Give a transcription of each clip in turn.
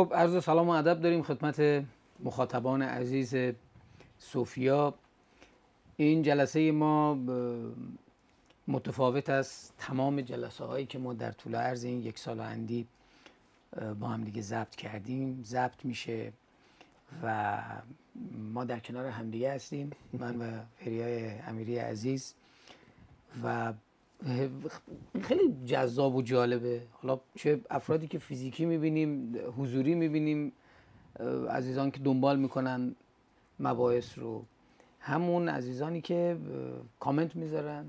خب عرض سلام و ادب داریم خدمت مخاطبان عزیز سوفیا این جلسه ما متفاوت از تمام جلسه هایی که ما در طول عرض این یک سال اندی با هم دیگه ضبط کردیم. ضبط میشه و ما در کنار همدیگه هستیم من و فریای امیری عزیز. و خیلی جذاب و جالبه. حالا چه افرادی که فیزیکی می‌بینیم حضوری می‌بینیم عزیزان که دنبال می‌کنن مباحث رو. همون عزیزانی که کامنت می‌ذارن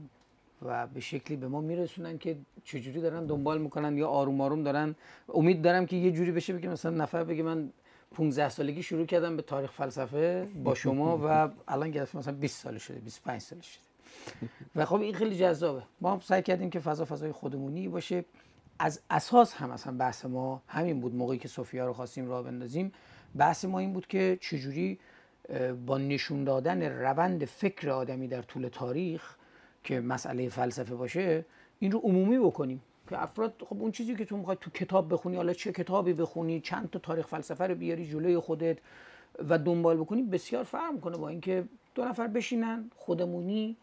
و به شکلی به ما میرسونن که چجوری دارن دنبال می‌کنن یا آروم آروم دارن. امید دارم که یه جوری بشه بگه مثلا نفر بگه من 15 سالگی شروع کردم به تاریخ فلسفه با شما و الان گرفت مثلا 20 سال شده 25 سال شده. و خب این خیلی جذابه. ما هم سعی کردیم که فضا فضای خودمونی باشه. از اساس هم اصلا بحث ما همین بود موقعی که سوفیا رو خواستیم راه بندازیم. بحث ما این بود که چجوری با نشون دادن روند فکر آدمی در طول تاریخ که مسئله فلسفه باشه این رو عمومی بکنیم. که افراد خب اون چیزی که تو می‌خوای تو کتاب بخونی حالا چه کتابی بخونی چند تا تاریخ فلسفه رو بیاری جلوی خودت و دنبال بکنی بسیار فرق کنه با اینکه دو نفر بشینن خودمونی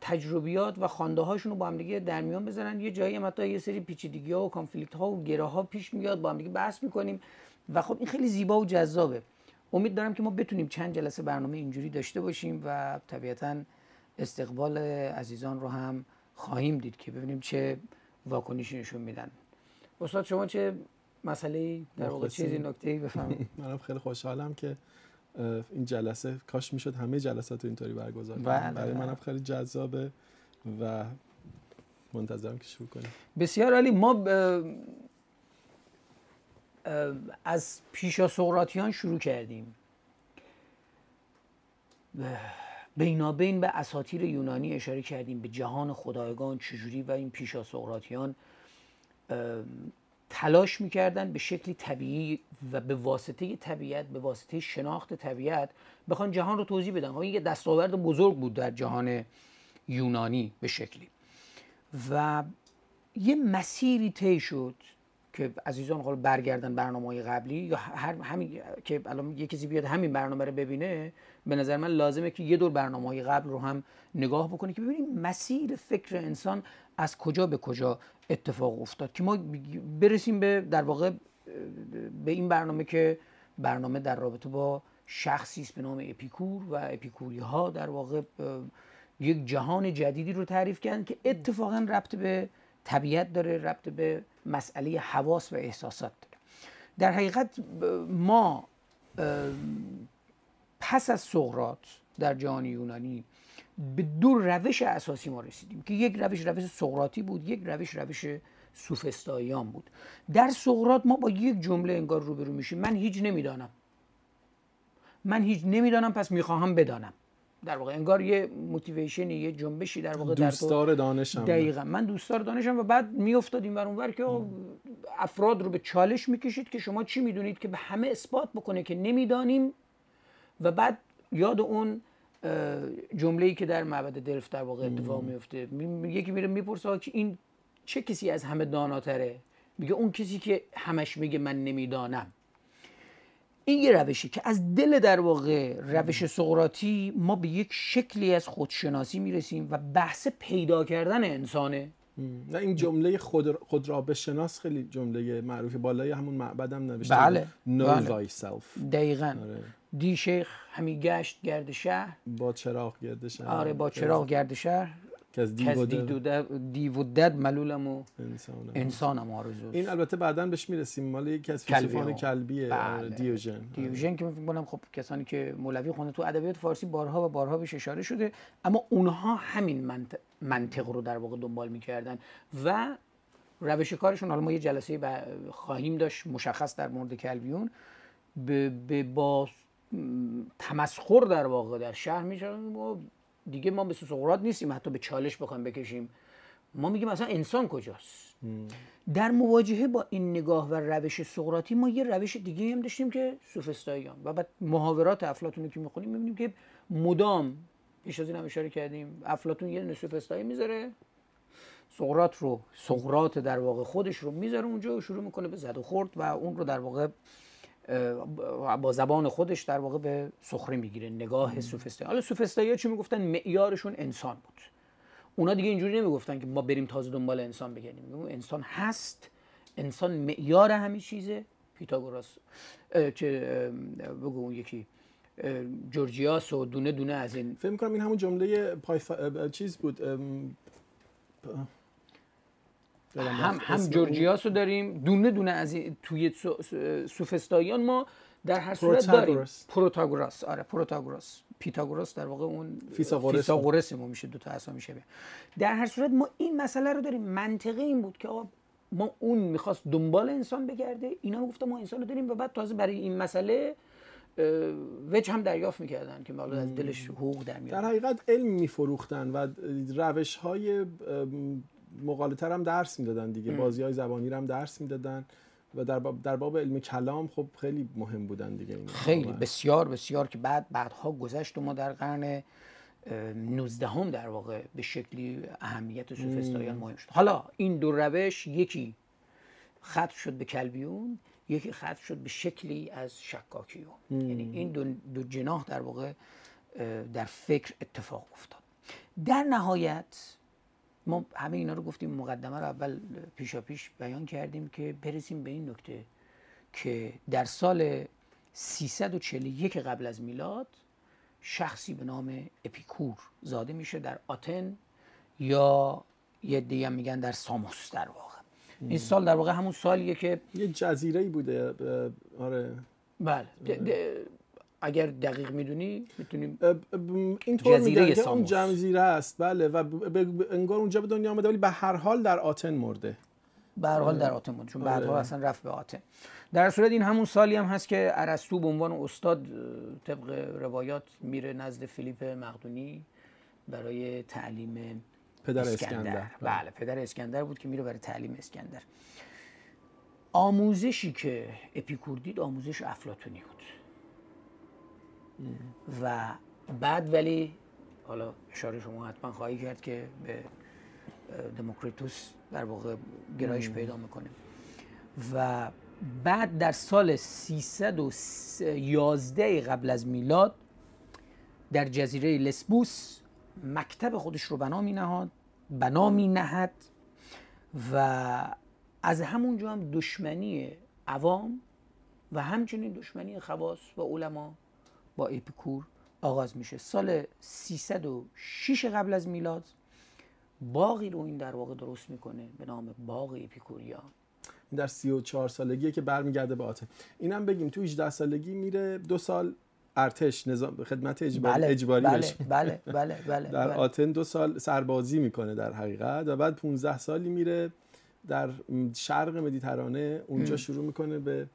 تجربیات و خوانده هاشون رو با هم دیگه در میان بذارن. یه جایی متا یه سری پیچیدگی ها و کانفلیکت ها و گره ها پیش میاد با هم دیگه بحث می‌کنیم. و خب این خیلی زیبا و جذابه. امید دارم که ما بتونیم چند جلسه برنامه اینجوری داشته باشیم و طبیعتا استقبال عزیزان رو هم خواهیم دید که ببینیم چه واکنشی نشون میدن. استاد شما چه مسئله در واقع چیزی نکته بفهمید منم خیلی خوشحالم که این جلسه کاش می‌شد همه جلسات رو اینطوری برگزار کنیم بله، برای بله. منم خیلی جذابه و منتظرم که شروع کنیم. بسیار عالی. ما ب- از پیشا سقراطیان شروع کردیم. بینابین به اساطیر یونانی اشاره کردیم. به جهان خدایگان چجوری و این پیشا سقراطیان تلاش می‌کردن به شکلی طبیعی و به واسطه طبیعت به واسطه شناخت طبیعت بخوان جهان رو توضیح بدن. خب این یه دستاورد بزرگ بود در جهان یونانی به شکلی. و یه مسیری طی شد که عزیزان حالا برگردن برنامه قبلی یا هر همین که الان یه کسی بیاد همین برنامه رو ببینه به نظر من لازمه که یه دور برنامه قبل رو هم نگاه بکنه که ببینیم مسیر فکر انسان از کجا به کجا اتفاق افتاد. که ما برسیم به در واقع به این برنامه که برنامه در رابطه با شخصی است به نام اپیکور و اپیکوری ها در واقع یک جهان جدیدی رو تعریف کردن که اتفاقا ربط به طبیعت داره ربط به مسئله حواس و احساسات داره. در حقیقت ما پس از سقراط در جهان یونانی به دو روش اساسی ما رسیدیم که یک روش روش سقراطی بود یک روش روش سوفستاییان بود. در سقراط ما با یک جمله انگار روبرو میشیم. من هیچ نمی‌دانم. من هیچ نمی‌دانم پس می‌خواهم بدانم. در واقع انگار یه موتیویشنی یه جنبشی در واقع در دوستدار دانشم. دقیقا. من دوستدار دانشم و بعد میافتادیم بر اونور که افراد رو به چالش می‌کشید که شما چی می‌دونید که به همه اثبات بکنه که نمی‌دانیم و بعد یاد اون جمله ای که در معبد دلف در واقع اتفاق میفته می- یکی میره می‌پرسه که این چه کسی از همه داناتره؟ میگه اون کسی که همش میگه من نمی‌دانم. این یه روشی که از دل در واقع روش سقراطی ما به یک شکلی از خودشناسی می‌رسیم و بحث پیدا کردن انسانه. نه این جمله خود, خود را بشناس خیلی جمله معروفی بالای همون معبدم نوشته بله، know بله. thyself. دقیقا. آره. دی شیخ همی گشت گرد شهر. با چراغ گردش آره با چراغ گرد شهر. که از دیو دیو و دد ملولم و انسانم. انسانم آرزوست این البته بعدا بهش می‌رسیم مال یکی از فیلسوفان. کلبیه بله. دیوژن دیوژن که من فکر کنم خب کسانی که مولوی خونده تو ادبیات فارسی بارها و بارها بهش اشاره شده اما اونها همین منطق, منطق رو در واقع دنبال می‌کردن و روش کارشون حالا ما یه جلسه خواهیم داشت مشخص در مورد کلبیون به, با تمسخر در واقع در شهر میشن ما دیگه ما مثل سقراط نیستیم حتی به چالش بخوایم بکشیم. ما میگیم اصلا انسان کجاست؟ در مواجهه با این نگاه و روش سقراطی ما یه روش دیگه هم داشتیم که سوفستاییان. و بعد محاورات افلاطون رو که می‌خونیم می‌بینیم که مدام پیش از این هم اشاره کردیم. افلاطون یه دونه سوفستایی می‌ذاره. سقراط رو سقراط در واقع خودش رو می‌ذاره اونجا و شروع می‌کنه به زد و خورد و اون رو در واقع با زبان خودش در واقع به سخره می‌گیره نگاه سوفسطایی. حالا سوفسطایی چی می‌گفتن؟ معیارشون انسان بود. اونا دیگه اینجوری نمی‌گفتن که ما بریم تازه دنبال انسان بگردیم. انسان هست انسان معیار همه چیزه. پیتاگوراس چه بگو اون یکی جورجیاس و دونه دونه از این. فکر می‌کنم این همون جمله پایفا... چیز بود هم هم جورجیاس رو داریم. دونه دونه از این توی سوفستاییان ما در هر صورت داریم. پروتاگوراس. آره پروتاگوراس. پیتاگوراس در واقع اون فیثاغورس فیثاغورس ما میشه دو تا اسامی شبیه. در هر صورت ما این مسئله رو داریم. منطق این بود که آقا ما اون می‌خواست دنبال انسان بگرده. اینا گفته ما انسان رو داریم و بعد تازه برای این مسئله وجه هم دریافت می‌کردن که حالا از دلش حقوق در در حقیقت علم میفروختن و روش های مقالطه هم درس می‌دادن دیگه بازی های زبانی هم درس می‌دادن و در باب, در باب علم کلام خب خیلی مهم بودن دیگه این خیلی بسیار بسیار که بعد بعدها گذشت و ما در قرن 19 هم در واقع به شکلی اهمیت سوفستایان مهم شد. حالا این دو روش یکی خط شد به کلبیون یکی خط شد به شکلی از شکاکیون. یعنی این دو, دو جناح در واقع در فکر اتفاق افتاد. در نهایت ما همه اینا رو گفتیم مقدمه رو اول پیشا پیش بیان کردیم که برسیم به این نکته که در سال 341 قبل از میلاد شخصی به نام اپیکور زاده میشه در آتن یا یه دیگه میگن در ساموس در واقع. این سال در واقع همون سالیه که یه جزیره بوده آره. بله. اگر دقیق می‌دونی می‌تونیم این جزیره که اون جزیره است. بله و انگار اونجا به دنیا آمده ولی به هر حال در آتن مرده. به هر حال در آتن مرده چون بعدها آره. اصلا رفت به آتن. در صورت این همون سالی هم هست که ارسطو به عنوان استاد طبق روایات میره نزد فیلیپ مقدونی برای تعلیم پدر اسکندر, اسکندر. بله. پدر اسکندر بود که میره برای تعلیم اسکندر. آموزشی که اپیکور دید آموزش افلاتونی بود. و بعد ولی حالا اشاره شما حتما خواهی کرد که به دموکریتوس در واقع گرایش پیدا می‌کنه. و بعد در سال 311 قبل از میلاد در جزیره لسبوس مکتب خودش رو بنا می نهاد بنا می نهد و از همونجا هم دشمنی عوام و همچنین دشمنی خواص و علما با اپیکور آغاز میشه. سال 306 قبل از میلاد باقی رو این در واقع درست می‌کنه به نام باغ اپیکوریا. در 34 سالگیه که برمیگرده به آتن. اینم بگیم تو 18 سالگی میره دو سال ارتش نظام خدمت اجباری بله، اجباری بله، بله، بله، بله، در آتن دو سال سربازی می‌کنه در حقیقت و بعد 15 سالی میره در شرق مدیترانه. اونجا شروع می‌کنه به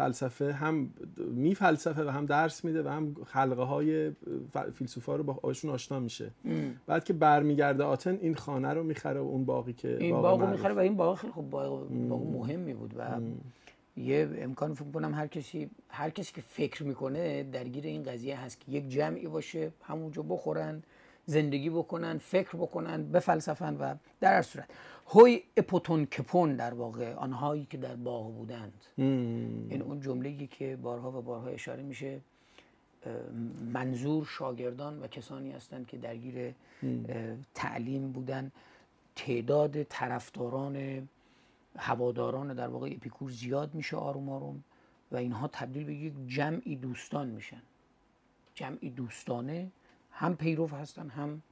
فلسفه هم می فلسفه و هم درس میده و هم خلقه های فیلسوفا رو با آشون آشنا میشه. بعد که برمیگرده آتن این خانه رو می‌خره و اون باقی که این باغ رو می‌خره و این باغ خیلی خوب باغ, مهمی بود و یه امکان فکر کنم هر کسی هر کسی که فکر می‌کنه درگیر این قضیه هست که یک جمعی باشه همونجا بخورن زندگی بکنن فکر بکنن بفلسفن و در هر صورت. هوی اپوتون کپون در واقع آنهایی که در باغ بودند. این اون جمله که بارها و بارها اشاره میشه منظور شاگردان و کسانی هستند که درگیر تعلیم بودن. تعداد طرفداران هواداران در واقع اپیکور زیاد میشه آروم آروم و اینها تبدیل به یک جمعی دوستان میشن. جمعی دوستانه هم پیرو هستن هم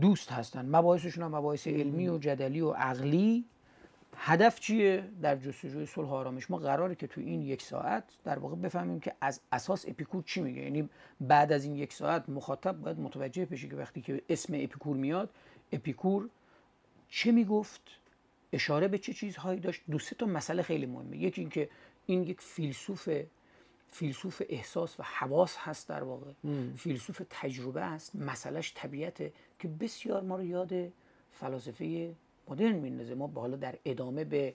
دوست هستن. مباحثشون هم مباحث علمی و جدلی و عقلی. هدف چیه در جستجوی صلح آرامش؟ ما قراره که تو این یک ساعت در واقع بفهمیم که از اساس اپیکور چی میگه. یعنی بعد از این یک ساعت مخاطب باید متوجه بشه که وقتی که اسم اپیکور میاد اپیکور چه می‌گفت اشاره به چه چیزهایی داشت. دو سه تا مسئله خیلی مهمه. یکی اینکه این یک فیلسوف فیلسوف احساس و حواس هست در واقع. فیلسوف تجربه است مسئلهش طبیعته که بسیار ما رو یاد فلاسفه مدرن میندازه. ما حالا در ادامه به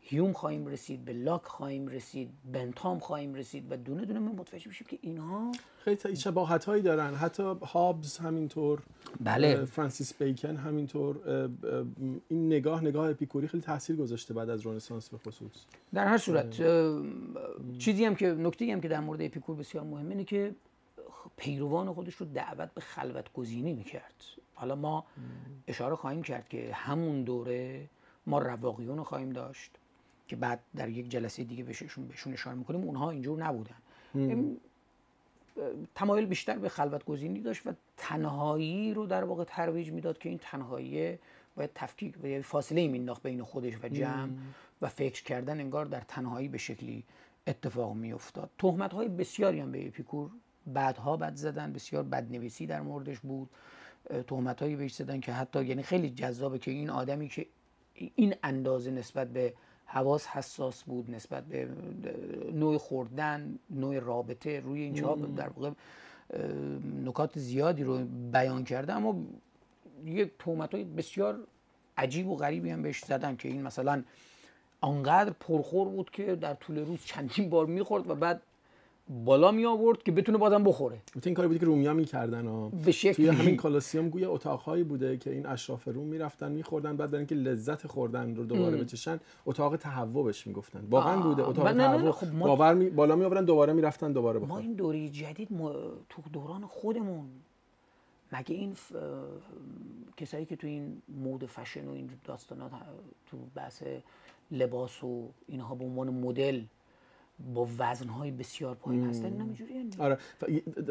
هیوم خواهیم رسید به لاک خواهیم رسید بنتام خواهیم رسید و دونه دونه ما متوجه میشیم که اینها خیلی شباهت هایی دارن. حتی هابز همینطور بله. فرانسیس بیکن همینطور این نگاه نگاه اپیکوری خیلی تاثیر گذاشته بعد از رنسانس به خصوص. در هر صورت چیزی هم که نکته هم که در مورد اپیکور بسیار مهمه اینه که پیروان خودش رو دعوت به خلوت گزینی می‌کرد. حالا ما اشاره خواهیم کرد که همون دوره ما رواقیون رو خواهیم داشت. که بعد در یک جلسه دیگه بهشون بهشون اشاره می‌کنیم اونها اینجور نبودن. تمایل بیشتر به خلوت گزینی داشت و تنهایی رو در واقع ترویج می‌داد که این تنهایی باید تفکیک و فاصله مینداخت بین خودش و جمع و فکر کردن انگار در تنهایی به شکلی اتفاق میافتاد. تهمت های بسیاری هم به اپیکور بعدها بد زدن بسیار بدنویسی در موردش بود. تهمت هایی بهش زدن که حتی یعنی خیلی جذابه که این آدمی که این اندازه نسبت به حواس حساس بود نسبت به نوع خوردن نوع رابطه روی این چهاب در واقع نکات زیادی رو بیان کرده. اما یک تومت های بسیار عجیب و غریبی هم بهش زدن که این مثلا آنقدر پرخور بود که در طول روز چندین بار می‌خورد و بعد بالا می آورد که بتونه بازم بخوره. این کاری بودی که رومیا می‌کردن و به شکلی. توی همین کالاسیوم گویا اتاقهایی بوده که این اشراف روم می‌رفتن میخوردن بعد برای اینکه لذت خوردن رو دوباره بچشن اتاق تهوع بهش می‌گفتن. واقعا بوده اتاق تهوع. خب ما... باور می... بالا می آوردن دوباره می‌رفتن دوباره بخورن. ما این دوره جدید ما... تو دوران خودمون مگه این ف... کسایی که تو این مود فشن و این داستانات تو بحث لباس و اینها به عنوان مدل با وزنهای بسیار پایین هستن اینا اینجوری آره.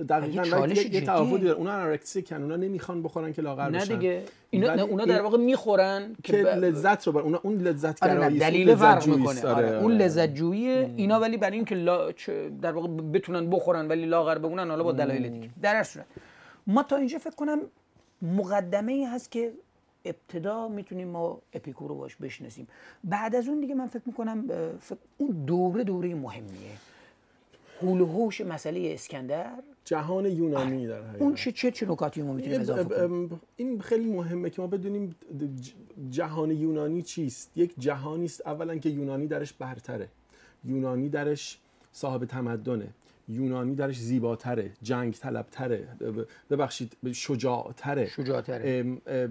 دقیقاً یه, یه تفاوتی داره. اونا انورکسیکن اونا نمی‌خوان بخورن که لاغر بشن. نه دیگه. اینا نه اونا در واقع می‌خورن که, لذت رو بر اونا اون لذت گرایی آره دلیل فرق می‌کنه. آره. آره. اون لذت جویی اینا ولی برای اینکه لا... در واقع بتونن بخورن ولی لاغر بمونن حالا با دلایل دیگه. در هر صورت. ما تا اینجا فکر کنم مقدمه ای هست که ابتدا می‌تونیم ما اپیکور رو باش بشناسیم. بعد از اون دیگه من فکر می‌کنم اون دوره دوره مهمیه. هول هوش مسئله اسکندر. جهان یونانی در حقیقت. اون چه چه چه نکاتی ما می‌تونیم اضافه کنیم؟ این خیلی مهمه که ما بدونیم جهان یونانی چیست. یک جهانی است اولا که یونانی درش برتره. یونانی درش صاحب تمدنه. یونانی درش زیباتره جنگ طلبتره ببخشید شجاعتره. شجاعتره.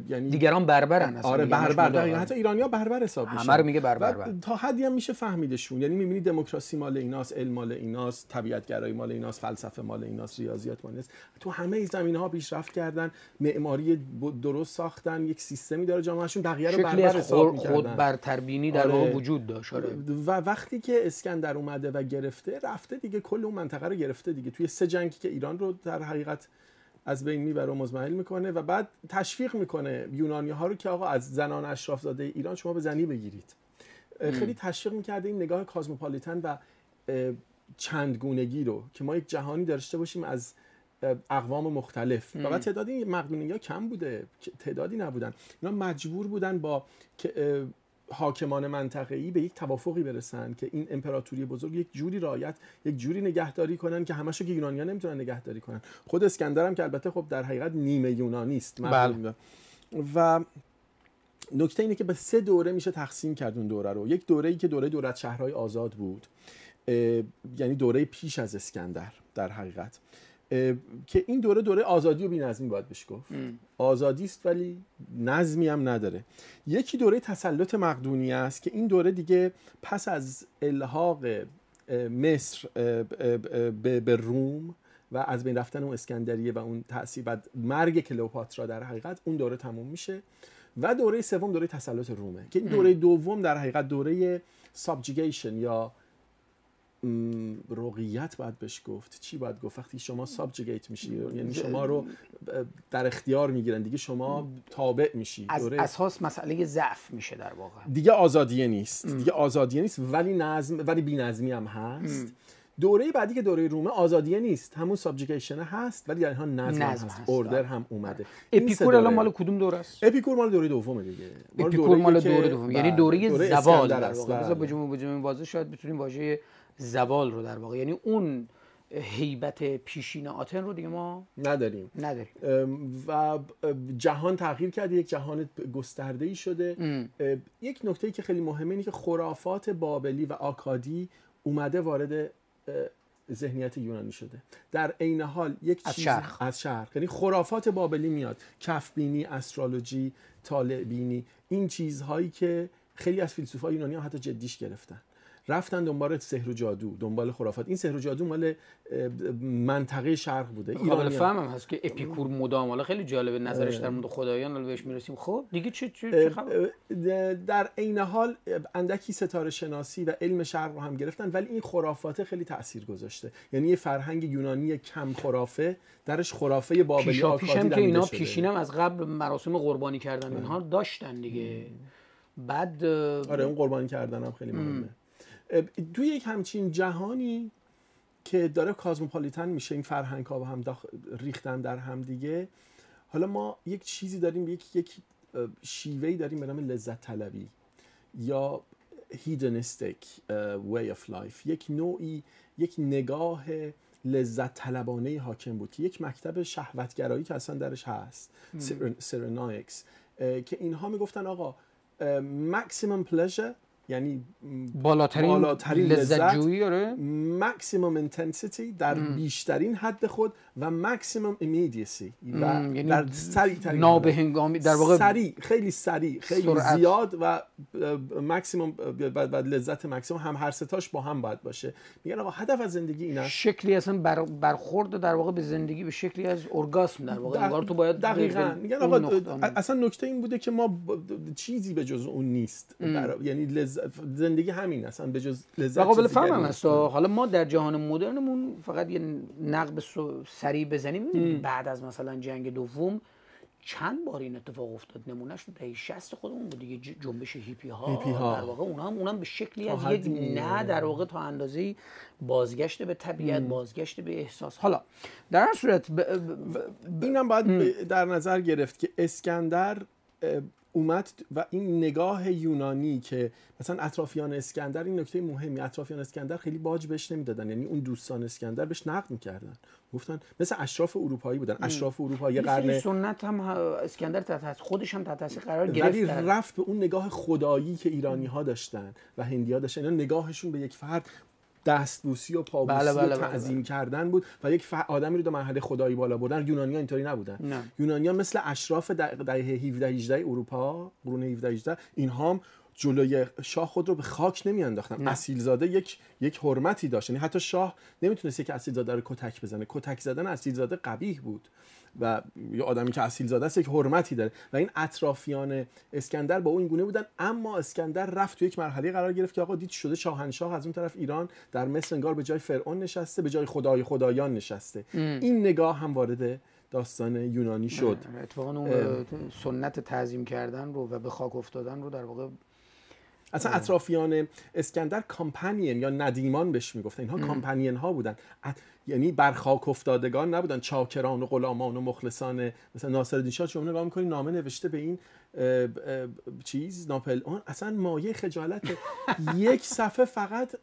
یعنی دیگران بربرن آره بربر حتی ایرانیا بربر حساب میشن. همه رو میگه بربر تا حدی هم میشه فهمیدشون. یعنی می‌بینی دموکراسی مال ایناست علم مال ایناست طبیعتگرایی مال ایناست فلسفه مال ایناست ریاضیات مال ایناست. تو همه زمین ها پیشرفت کردن معماری درست ساختن یک سیستمی داره جامعهشون بقیه رو بربر حساب می‌کردن. خود برتربینی در آره. وجود داشت. آره. و وقتی که اسکندر اومده و گرفته رفته دیگه کل اون منطقه رو گرفته دیگه. توی سه جنگی که ایران رو در حقیقت از بین می‌بره و مزمحل می‌کنه و بعد تشویق می‌کنه یونانی ها رو که آقا از زنان اشراف زاده ایران شما به زنی بگیرید. خیلی تشویق می‌کرده این نگاه کازموپالیتن و چندگونگی رو که ما یک جهانی داشته باشیم از اقوام مختلف. فقط تعدادی مقدونی ها کم بوده تعدادی نبودن. اینا مجبور بودن با حاکمان منطقه‌ای به یک توافقی برسن که این امپراتوری بزرگ یک جوری رایت یک جوری نگهداری کنن که همشو که یونانی‌ها نمی‌تونن نگهداری کنن. خود اسکندر هم که البته خب در حقیقت نیمه یونانی است بله. و نکته اینه که به سه دوره میشه تقسیم کرد اون دوره رو. یک دوره ای که دوره دولت شهرهای آزاد بود یعنی دوره پیش از اسکندر در حقیقت. که این دوره دوره آزادی و بینظمی باید بهش گفت. آزادی است ولی نظمی هم نداره. یکی دوره تسلط مقدونی است که این دوره دیگه پس از الحاق مصر به روم و از بین رفتن اون اسکندریه و اون تاثیر و مرگ کلئوپاترا در حقیقت اون دوره تموم میشه و دوره سوم دوره تسلط رومه که این دوره دوم در حقیقت دوره subjugation یا رقیت باید بهش گفت. چی باید گفت؟ وقتی شما subjugate میشی یعنی شما رو در اختیار می‌گیرن. دیگه شما تابع میشی. از اساس مسئله ضعف میشه در واقع. دیگه آزادیه نیست. دیگه آزادیه نیست ولی نظم ولی بی‌نظمی هم هست. دوره بعدی که دوره رومه آزادیه نیست. همون subjugation هست ولی در اینها نظم, نظم هست, هست. order هم اومده. اپیکور الان مال کدوم دوره است؟ اپیکور مال دوره دومه دیگه. اپیکور مال دوره دوم. یعنی دوره, دوره زوال واقع بجمع بجمع واضح شاید بتونیم واژه زوال رو در واقع. یعنی اون هیبت پیشین آتن رو دیگه ما نداریم. نداریم. و جهان تغییر کرده یک جهان گسترده ای شده یک نکته ای که خیلی مهمه اینه که خرافات بابلی و آکادی اومده وارد ذهنیت یونانی شده. در عین حال یک از چیز. از شرق. یعنی خرافات بابلی میاد. کف بینی استرولوژی طالع بینی این چیزهایی که خیلی از فیلسوفای یونانی هم حتی جدیش گرفتن. رفتن دنبال سحر و جادو دنبال خرافات. این سحر و جادو مال منطقه شرق بوده. قابل ایرانیان. فهمم هست که اپیکور مدام. حالا خیلی جالبه نظرش در مورد خدایان حالا بهش می‌رسیم. خب دیگه چه چه, در عین حال اندکی ستاره شناسی و علم شرق رو هم گرفتن ولی این خرافات خیلی تاثیر گذاشته. یعنی یه فرهنگ یونانی کم خرافه درش خرافه بابلی آکادی که اینا. پیشینم از قبل مراسم قربانی کردن اینها داشتن دیگه. بعد آره اون قربانی کردن هم خیلی مهمه. توی یک همچین جهانی که داره کازموپالیتن میشه این فرهنگ ها با هم داخ... ریختن در هم دیگه حالا ما یک چیزی داریم یک یک شیوهی داریم به نام لذت طلبی یا uh, way of life. یک نوعی یک نگاه لذت طلبانه حاکم بود که یک مکتب شهوتگرایی که اصلا درش هست Cyrenaics که اینها می‌گفتن آقا maximum pleasure یعنی بالاترین, بالاترین لذت لذت. جویی آره maximum intensity در بیشترین حد خود و maximum immediacy و یعنی در سریع ترین. نابهنگامی در واقع سریع خیلی سریع خیلی سرعت. زیاد و ماکسیمم بعد لذت ماکسیمم هم هر ستاش با هم باید باشه. میگن آقا هدف از زندگی این است. شکلی اصلا بر برخورد در واقع به زندگی به شکلی از ارگاسم در واقع. انگار تو باید دقیقاً. میگن آقا اصلا نکته این بوده که ما ب- چیزی به جز اون نیست. برا- یعنی لذت زندگی همین اصلا به جز لذت قابل فهم. هست حالا ما در جهان مدرنمون فقط یه نقد سو- سریع بزنیم. بعد از مثلا جنگ دوم چند بار این اتفاق افتاد؟ نمونهش تو دهه 60 خودمون بود دیگه جنبش هیپی ها, هیپی ها. در واقع اونها هم اونم به شکلی از حدی. نه در واقع تا اندازه بازگشت به طبیعت بازگشت به احساس. حالا در هر صورت ب... ب... ب... اینم باید در نظر گرفت که اسکندر اومد و این نگاه یونانی که مثلا اطرافیان اسکندر این نکته مهمی اطرافیان اسکندر خیلی باج بهش نمی‌دادن. یعنی اون دوستان اسکندر بهش نقد می‌کردن. گفتن مثل اشراف اروپایی بودن. اشراف اروپایی یه قرن سنت هم اسکندر تحت خودش هم تحت تاثیر قرار گرفت ولی در- رفت به اون نگاه خدایی که ایرانی ها داشتن و هندی ها داشتن. اینا نگاهشون به یک فرد دستبوسی و پابوسی بله، بله، و بله، تعظیم کردن بود و یک آدمی رو do مرحله خدایی بالا بردن. یونانی ها اینطوری نبودن. نه. یونانی ها مثل اشراف در- دهه 17 18 اروپا قرون 17 18 اینها جلوی شاه خود رو به خاک نمی انداختن اصیلزاده یک یک حرمتی داشت. یعنی حتی شاه نمی‌تونست یک اصیلزاده رو کتک بزنه. کتک زدن اصیلزاده قبیح بود. و یه آدمی که اصیلزاده است یک حرمتی داره. و این اطرافیان اسکندر با اون گونه بودن. اما اسکندر رفت تو یک مرحله قرار گرفت که آقا دید شده شاهنشاه از اون طرف ایران در مصر انگار به جای فرعون نشسته به جای خدای خدایان نشسته. این نگاه هم وارد داستان یونانی شد. اتفاقا اون سنت تعظیم کردن رو و به خاک افتادن رو در واقع اصلا اطرافیان اسکندر کامپنین یا ندیمان بهش می‌گفتن. اینها کامپنین ها بودن. یعنی برخاک افتادگان نبودن چاکران و غلامان و مخلصان. مثلا ناصرالدین شاه شما نگاه می‌کنی؟ نامه نوشته به این اه، اه، چیز ناپل اون اصلا مایه خجالت. یک صفحه فقط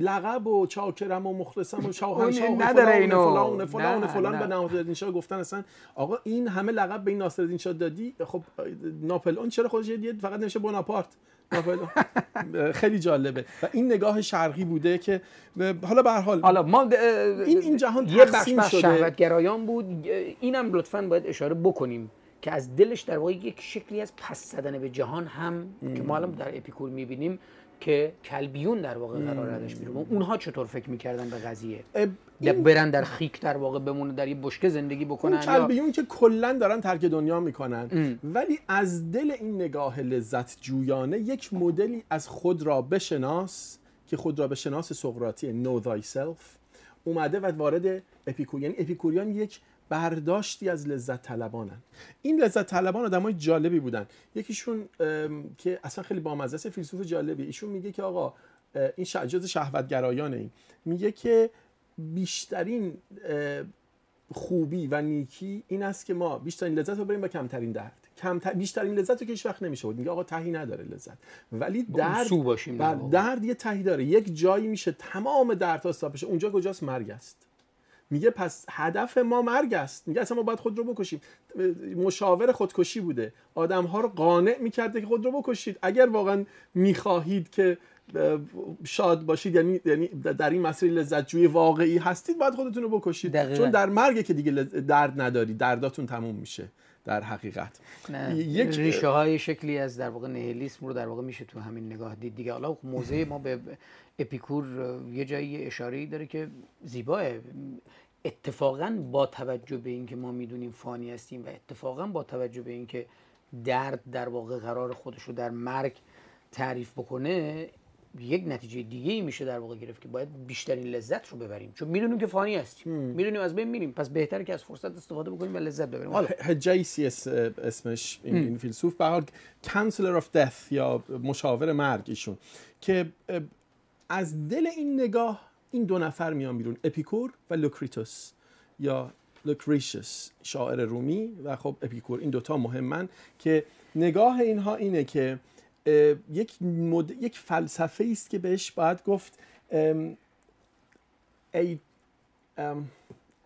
لقب و چاکرم و مخلصم و شاهنشاه و نداره اینو. فلان و فلان فلان. به ناصرالدین شاه گفتن اصلا. آقا این همه لقب به این ناصرالدین شاه دادی؟ خب ناپلئون چرا خودش یه فقط نمیشه بوناپارت. ناپلئون. خیلی جالبه. و این نگاه شرقی بوده که حالا به هر حال حالا ما این- این جهان یه بخش شده. شهوتگرایان بود. اینم لطفا باید اشاره بکنیم که از دلش در واقع یک شکلی از پس زدن به جهان هم که ما الان در اپیکور می‌بینیم که کلبیون در واقع قرار ازش بیرون. اونها چطور فکر می‌کردن به قضیه؟ یا برن در خیک در واقع بمونه در یه بشکه زندگی اون بکنن یا کلبیون که کلا دارن ترک دنیا می‌کنن. ولی از دل این نگاه لذت جویانه یک مدلی از خود را بشناس که خود را بشناس سقراطی know thyself اومده و وارد اپیکور یعنی اپیکوریان یک برداشتی از لذت طلبانن. این لذت طلبان آدمای جالبی بودن. یکیشون که اصلا خیلی بامزه است فیلسوف جالبی. ایشون میگه که آقا این ش- جز شهوتگرایانه این. میگه که بیشترین خوبی و نیکی این است که ما بیشترین لذت رو بریم با کمترین درد. کم بیشترین لذت رو که هیچ وقت نمیشه بود میگه آقا تهی نداره لذت. ولی درد سو باشیم. درد یه تهی داره. یک جایی میشه تمام درد استاپ بشه اونجا کجاست؟ مرگ است. میگه پس هدف ما مرگ است. میگه اصلا ما باید خود رو بکشیم. مشاور خودکشی بوده. آدم ها رو قانع می‌کرده که خود رو بکشید. اگر واقعا می‌خواهید که شاد باشید یعنی یعنی در این مسیر لذت جوی واقعی هستید باید خودتون رو بکشید. دقیقاً. چون در مرگ که دیگه درد نداری. درداتون تموم میشه. در حقیقت. نه. یک- ریشه های شکلی از در واقع نهلیسم رو در واقع میشه تو همین نگاه دید. دیگه حالا موضع ما به اپیکور یه جایی اشاره داره که زیباه. اتفاقا با توجه به اینکه ما می‌دونیم فانی هستیم و اتفاقا با توجه به اینکه درد در واقع قرار خودش رو در مرگ تعریف بکنه یک نتیجه دیگه ای میشه در واقع گرفت که باید بیشترین لذت رو ببریم. چون می‌دونیم که فانی هستیم. می‌دونیم از بین میریم. پس بهتره که از فرصت استفاده بکنیم و لذت ببریم. حالا. هجسیاس اسمش این, این فیلسوف به حال counselor of death یا مشاور مرگ ایشون که از دل این نگاه این دو نفر میان بیرون. اپیکور و لوکریتوس یا لوکریشس شاعر رومی. و خب اپیکور این دوتا مهمن که نگاه اینها اینه که یک, مد... یک فلسفه است که بهش باید گفت ای ام،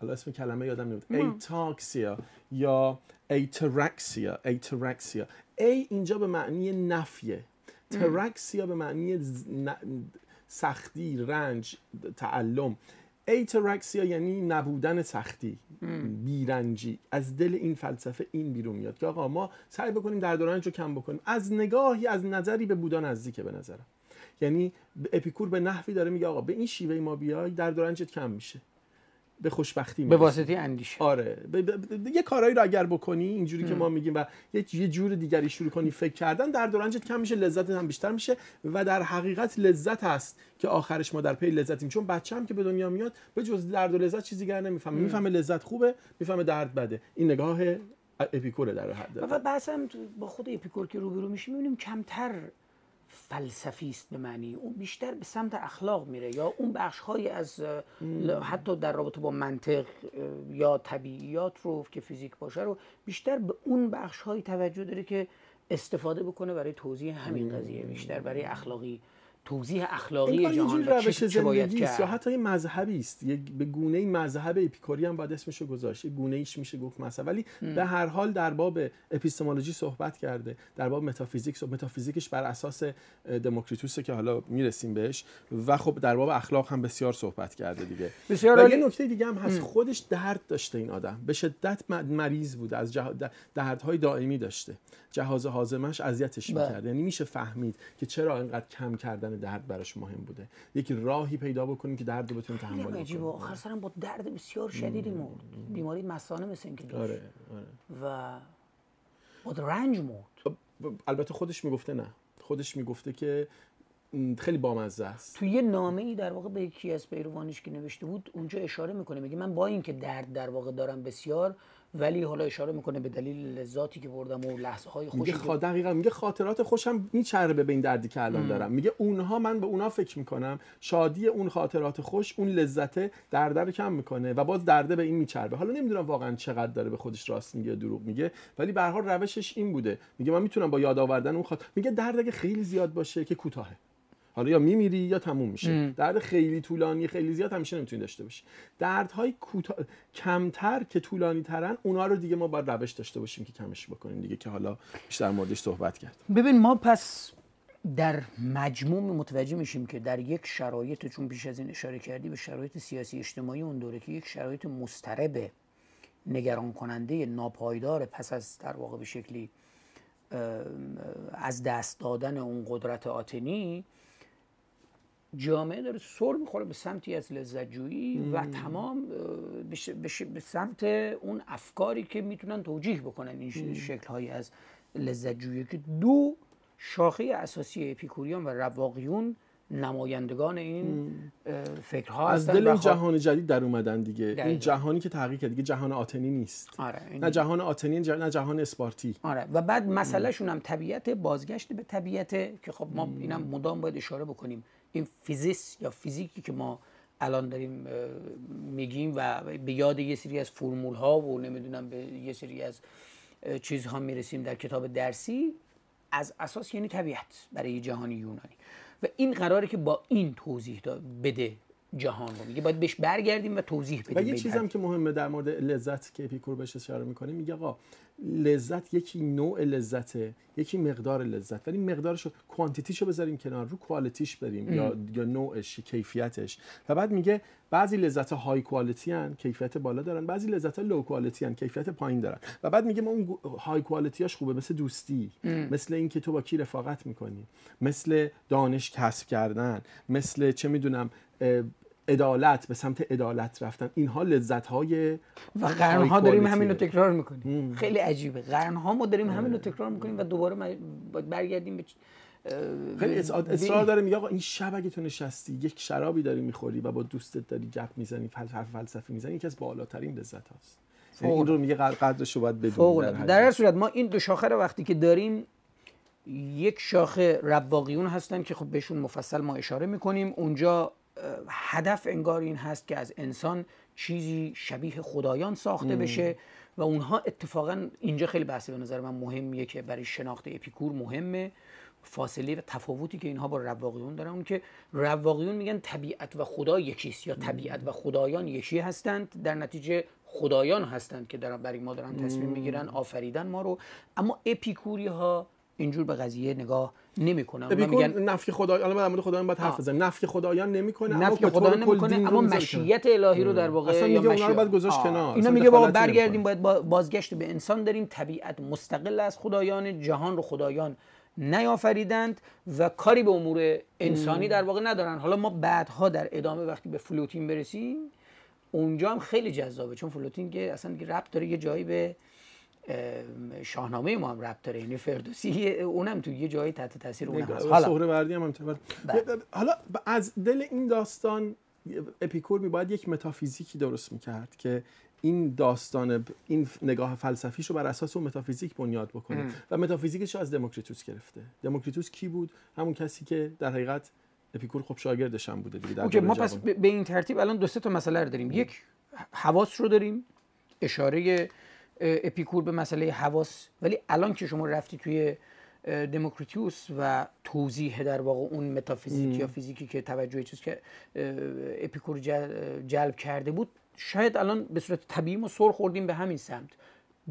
حالا اسم کلمه یادم نمیاد. ایتاکسیا یا ایترکسیا ایترکسیا ای اینجا به معنی نفیه. ترکسیا به معنی ز- ن- سختی رنج تعلم. ایترکسیا یعنی نبودن سختی بیرنجی. از دل این فلسفه این بیرون میاد که آقا ما سعی بکنیم در رنج رو کم بکنیم. از نگاهی از نظری به بودا نزدیکه به نظرم. یعنی اپیکور به نحوی داره میگه آقا به این شیوه ما بیای در رنجت کم میشه. به خوشبختی به. واسطه اندیشه. آره. ب- ب- ب- یه کارهایی رو اگر بکنی اینجوری که ما میگیم و یه یه جور دیگری شروع کنی فکر کردن در دورنجت کم میشه لذت هم بیشتر میشه و در حقیقت لذت هست که آخرش ما در پی لذتیم. چون بچه هم که به دنیا میاد به جز درد و لذت چیزی دیگر نمی‌فهمه. می‌فهمه لذت خوبه می‌فهمه درد بده. این نگاه اپیکوره در حد و بحث هم با خود اپیکور که روبرو میشیم می‌بینیم کمتر فلسفی است به معنی. اون بیشتر به سمت اخلاق میره یا اون بخش از اه، ل- حتی در رابطه با منطق یا طبیعیات رو که فیزیک باشه رو بیشتر به اون بخش های توجه داره که استفاده بکنه برای توضیح همین قضیه بیشتر برای اخلاقی توضیح اخلاقی جهان و چه- روش چه باید است یا کرد. حتی یه مذهبی است. یک به گونه مذهب اپیکوری هم باید اسمشو گذاشت. یه گونه ایش میشه گفت مذهب ولی به هر حال در باب اپیستمولوژی صحبت کرده. در باب متافیزیک صحبت متافیزیکش بر اساس دموکریتوسه که حالا می‌رسیم بهش. و خب در باب اخلاق هم بسیار صحبت کرده دیگه. بسیار و. یه نکته دیگه هم هست. خودش درد داشته این آدم. به شدت مریض بوده. از جه... دردهای دائمی داشته. جهاز هاضمش اذیتش بله. می‌کرد. یعنی میشه فهمید که چرا اینقدر کم کردن درد براش مهم بوده. یک راهی پیدا بکنیم که درد رو بتونیم تحمل بکنیم آخر سرم با درد بسیار شدیدی مرد بیماری مثانه مثل اینکه داشت آره آره. و با رنج مرد. ب- البته خودش می‌گفته نه. خودش می‌گفته که خیلی بامزه است. توی یه نامه ای در واقع به یکی از پیروانش که نوشته بود اونجا اشاره می‌کنه میگه من با اینکه درد در واقع دارم بسیار ولی حالا اشاره می‌کنه به دلیل لذاتی که بردم و لحظه های خوشی میگه خا... دقیقا میگه خاطرات خوشم میچربه به این دردی که الان دارم. میگه اونها من به اونها فکر می‌کنم. شادی اون خاطرات خوش اون لذت درد رو کم می‌کنه و باز درده به این میچربه. حالا نمی‌دونم واقعا چقدر داره به خودش راست میگه دروغ میگه ولی به روشش این بوده. میگه من می‌تونم با یاد آوردن اون خاطر میگه درد اگه خیلی زیاد باشه که کوتاهه. حالا یا میمیری یا تموم میشه. درد خیلی طولانی خیلی زیاد همیشه نمی‌تونی داشته باشی. دردهای کوتاه کمتر که طولانی ترن اونا رو دیگه ما باید روش داشته باشیم که کمش بکنیم دیگه که حالا بیشتر موردش صحبت کرد. ببین ما پس در مجموع متوجه میشیم که در یک شرایط چون بیش از این اشاره کردی به شرایط سیاسی اجتماعی اون دوره که یک شرایط مضطرب نگران کننده ناپایدار پس از در واقع به شکلی از دست دادن اون قدرت آتنی جامعه داره سر می‌خوره به سمتی از لذتجویی و تمام به سمت اون افکاری که می‌تونن توجیه بکنن این شکل های از لذتجویی که دو شاخه اساسی اپیکوریان و رواقیون نمایندگان این فکرها از دل این جهان جدید در اومدن دیگه. دقیقاً. این جهانی که تغییر کرد دیگه جهان آتنی نیست. آره این- نه جهان آتنی نه جهان اسپارتی. آره و بعد مسئله شون هم طبیعت بازگشت به طبیعت که خب ما اینم مدام باید اشاره بکنیم. این فیزیس یا فیزیکی که ما الان داریم میگیم و به یاد یه سری از فرمول ها و نمی‌دونم به یه سری از چیزها می‌رسیم در کتاب درسی از اساس یعنی طبیعت برای جهانی یونانی. و این قراره که با این توضیح بده جهان رو. میگه باید بهش برگردیم و توضیح بدیم و یه چیزم که مهمه در مورد لذت که اپیکور بهش اشاره می‌کنه میگه آقا لذت یکی نوع لذته یکی مقدار لذت. ولی مقدارش رو quantity شو بذاریم کنار رو quality ش بریم یا یا نوعش کیفیتش. و بعد میگه بعضی لذت high quality ان کیفیت بالا دارن. بعضی لذت low quality ان کیفیت پایین دارن. و بعد میگه ما اون high quality یاش خوبه مثل دوستی. ام. مثل اینکه تو با کی رفاقت می‌کنی. مثل دانش کسب کردن. مثل چه می‌دونم عدالت به سمت عدالت رفتن. اینها لذت های و قرن ها داریم همین رو تکرار می‌کنیم. خیلی عجیبه. قرن ها ما داریم همین رو تکرار می‌کنیم و دوباره باید برگردیم به خیلی اصرار داره. میگه آقا این شب اگه تو نشستی یک شرابی داری می‌خوری و با دوستت داری گپ می‌زنی فلسفه فلسفی می‌زنی یکی از بالاترین لذت هاست یعنی این رو میگه قدرش رو باید بدونی در, در هر صورت ما این دو شاخه رو وقتی که داریم یک شاخه رواقیون هستن که خب بهشون مفصل ما اشاره می‌کنیم. اونجا هدف انگار این هست که از انسان چیزی شبیه خدایان ساخته بشه و اونها اتفاقا اینجا خیلی بحثی به نظر من مهمیه که برای شناخت اپیکور مهمه. فاصله و تفاوتی که اینها با رواقیون دارن. اون که رواقیون میگن طبیعت و خدا یکیست یا طبیعت و خدایان یکی هستند. در نتیجه خدایان هستند که در برای ما دارن تصمیم می‌گیرن آفریدن ما رو. اما اپیکوری ها اینجور به قضیه نگاه نمی‌کنن میگن نفی خدایان الان مورد خدایان باید حرف بزنیم نفی خدایان نمی‌کنه نفی خدایان نمی‌کنه اما مشیت الهی رو در واقع اصلا میگه اونا رو باید گذاشت کنار. اینا میگه بابا برگردیم باید بازگشت به انسان داریم. طبیعت مستقل از خدایان جهان رو خدایان نیافریدند و کاری به امور انسانی در واقع ندارن. حالا ما بعدها در ادامه وقتی به فلوتین برسیم اونجا هم خیلی جذابه. چون فلوتین که اصلا ربط داره یه جایی به شاهنامه ما هم ربط داره یعنی فردوسی اونم تو یه جایی تحت تاثیر اون هست. حالا وردی هم بله. حالا از دل این داستان اپیکور می باید یک متافیزیکی درست می‌کرد که این داستان این نگاه فلسفیش رو بر اساس اون متافیزیک بنیاد بکنه. ام. و متافیزیکش رو از دموکریتوس گرفته. دموکریتوس کی بود؟ همون کسی که در حقیقت اپیکور خب شاگردش هم بوده دیگه در ما پس به این ترتیب الان دو سه تا مسئله رو داریم. یک حواس رو داریم. اشاره اپیکور به مسئله حواس. ولی الان که شما رفتی توی دموکریتوس و توضیح در واقع اون متافیزیک یا فیزیکی که توجه چیز که اپیکور جلب کرده بود شاید الان به صورت طبیعی ما سر خوردیم به همین سمت.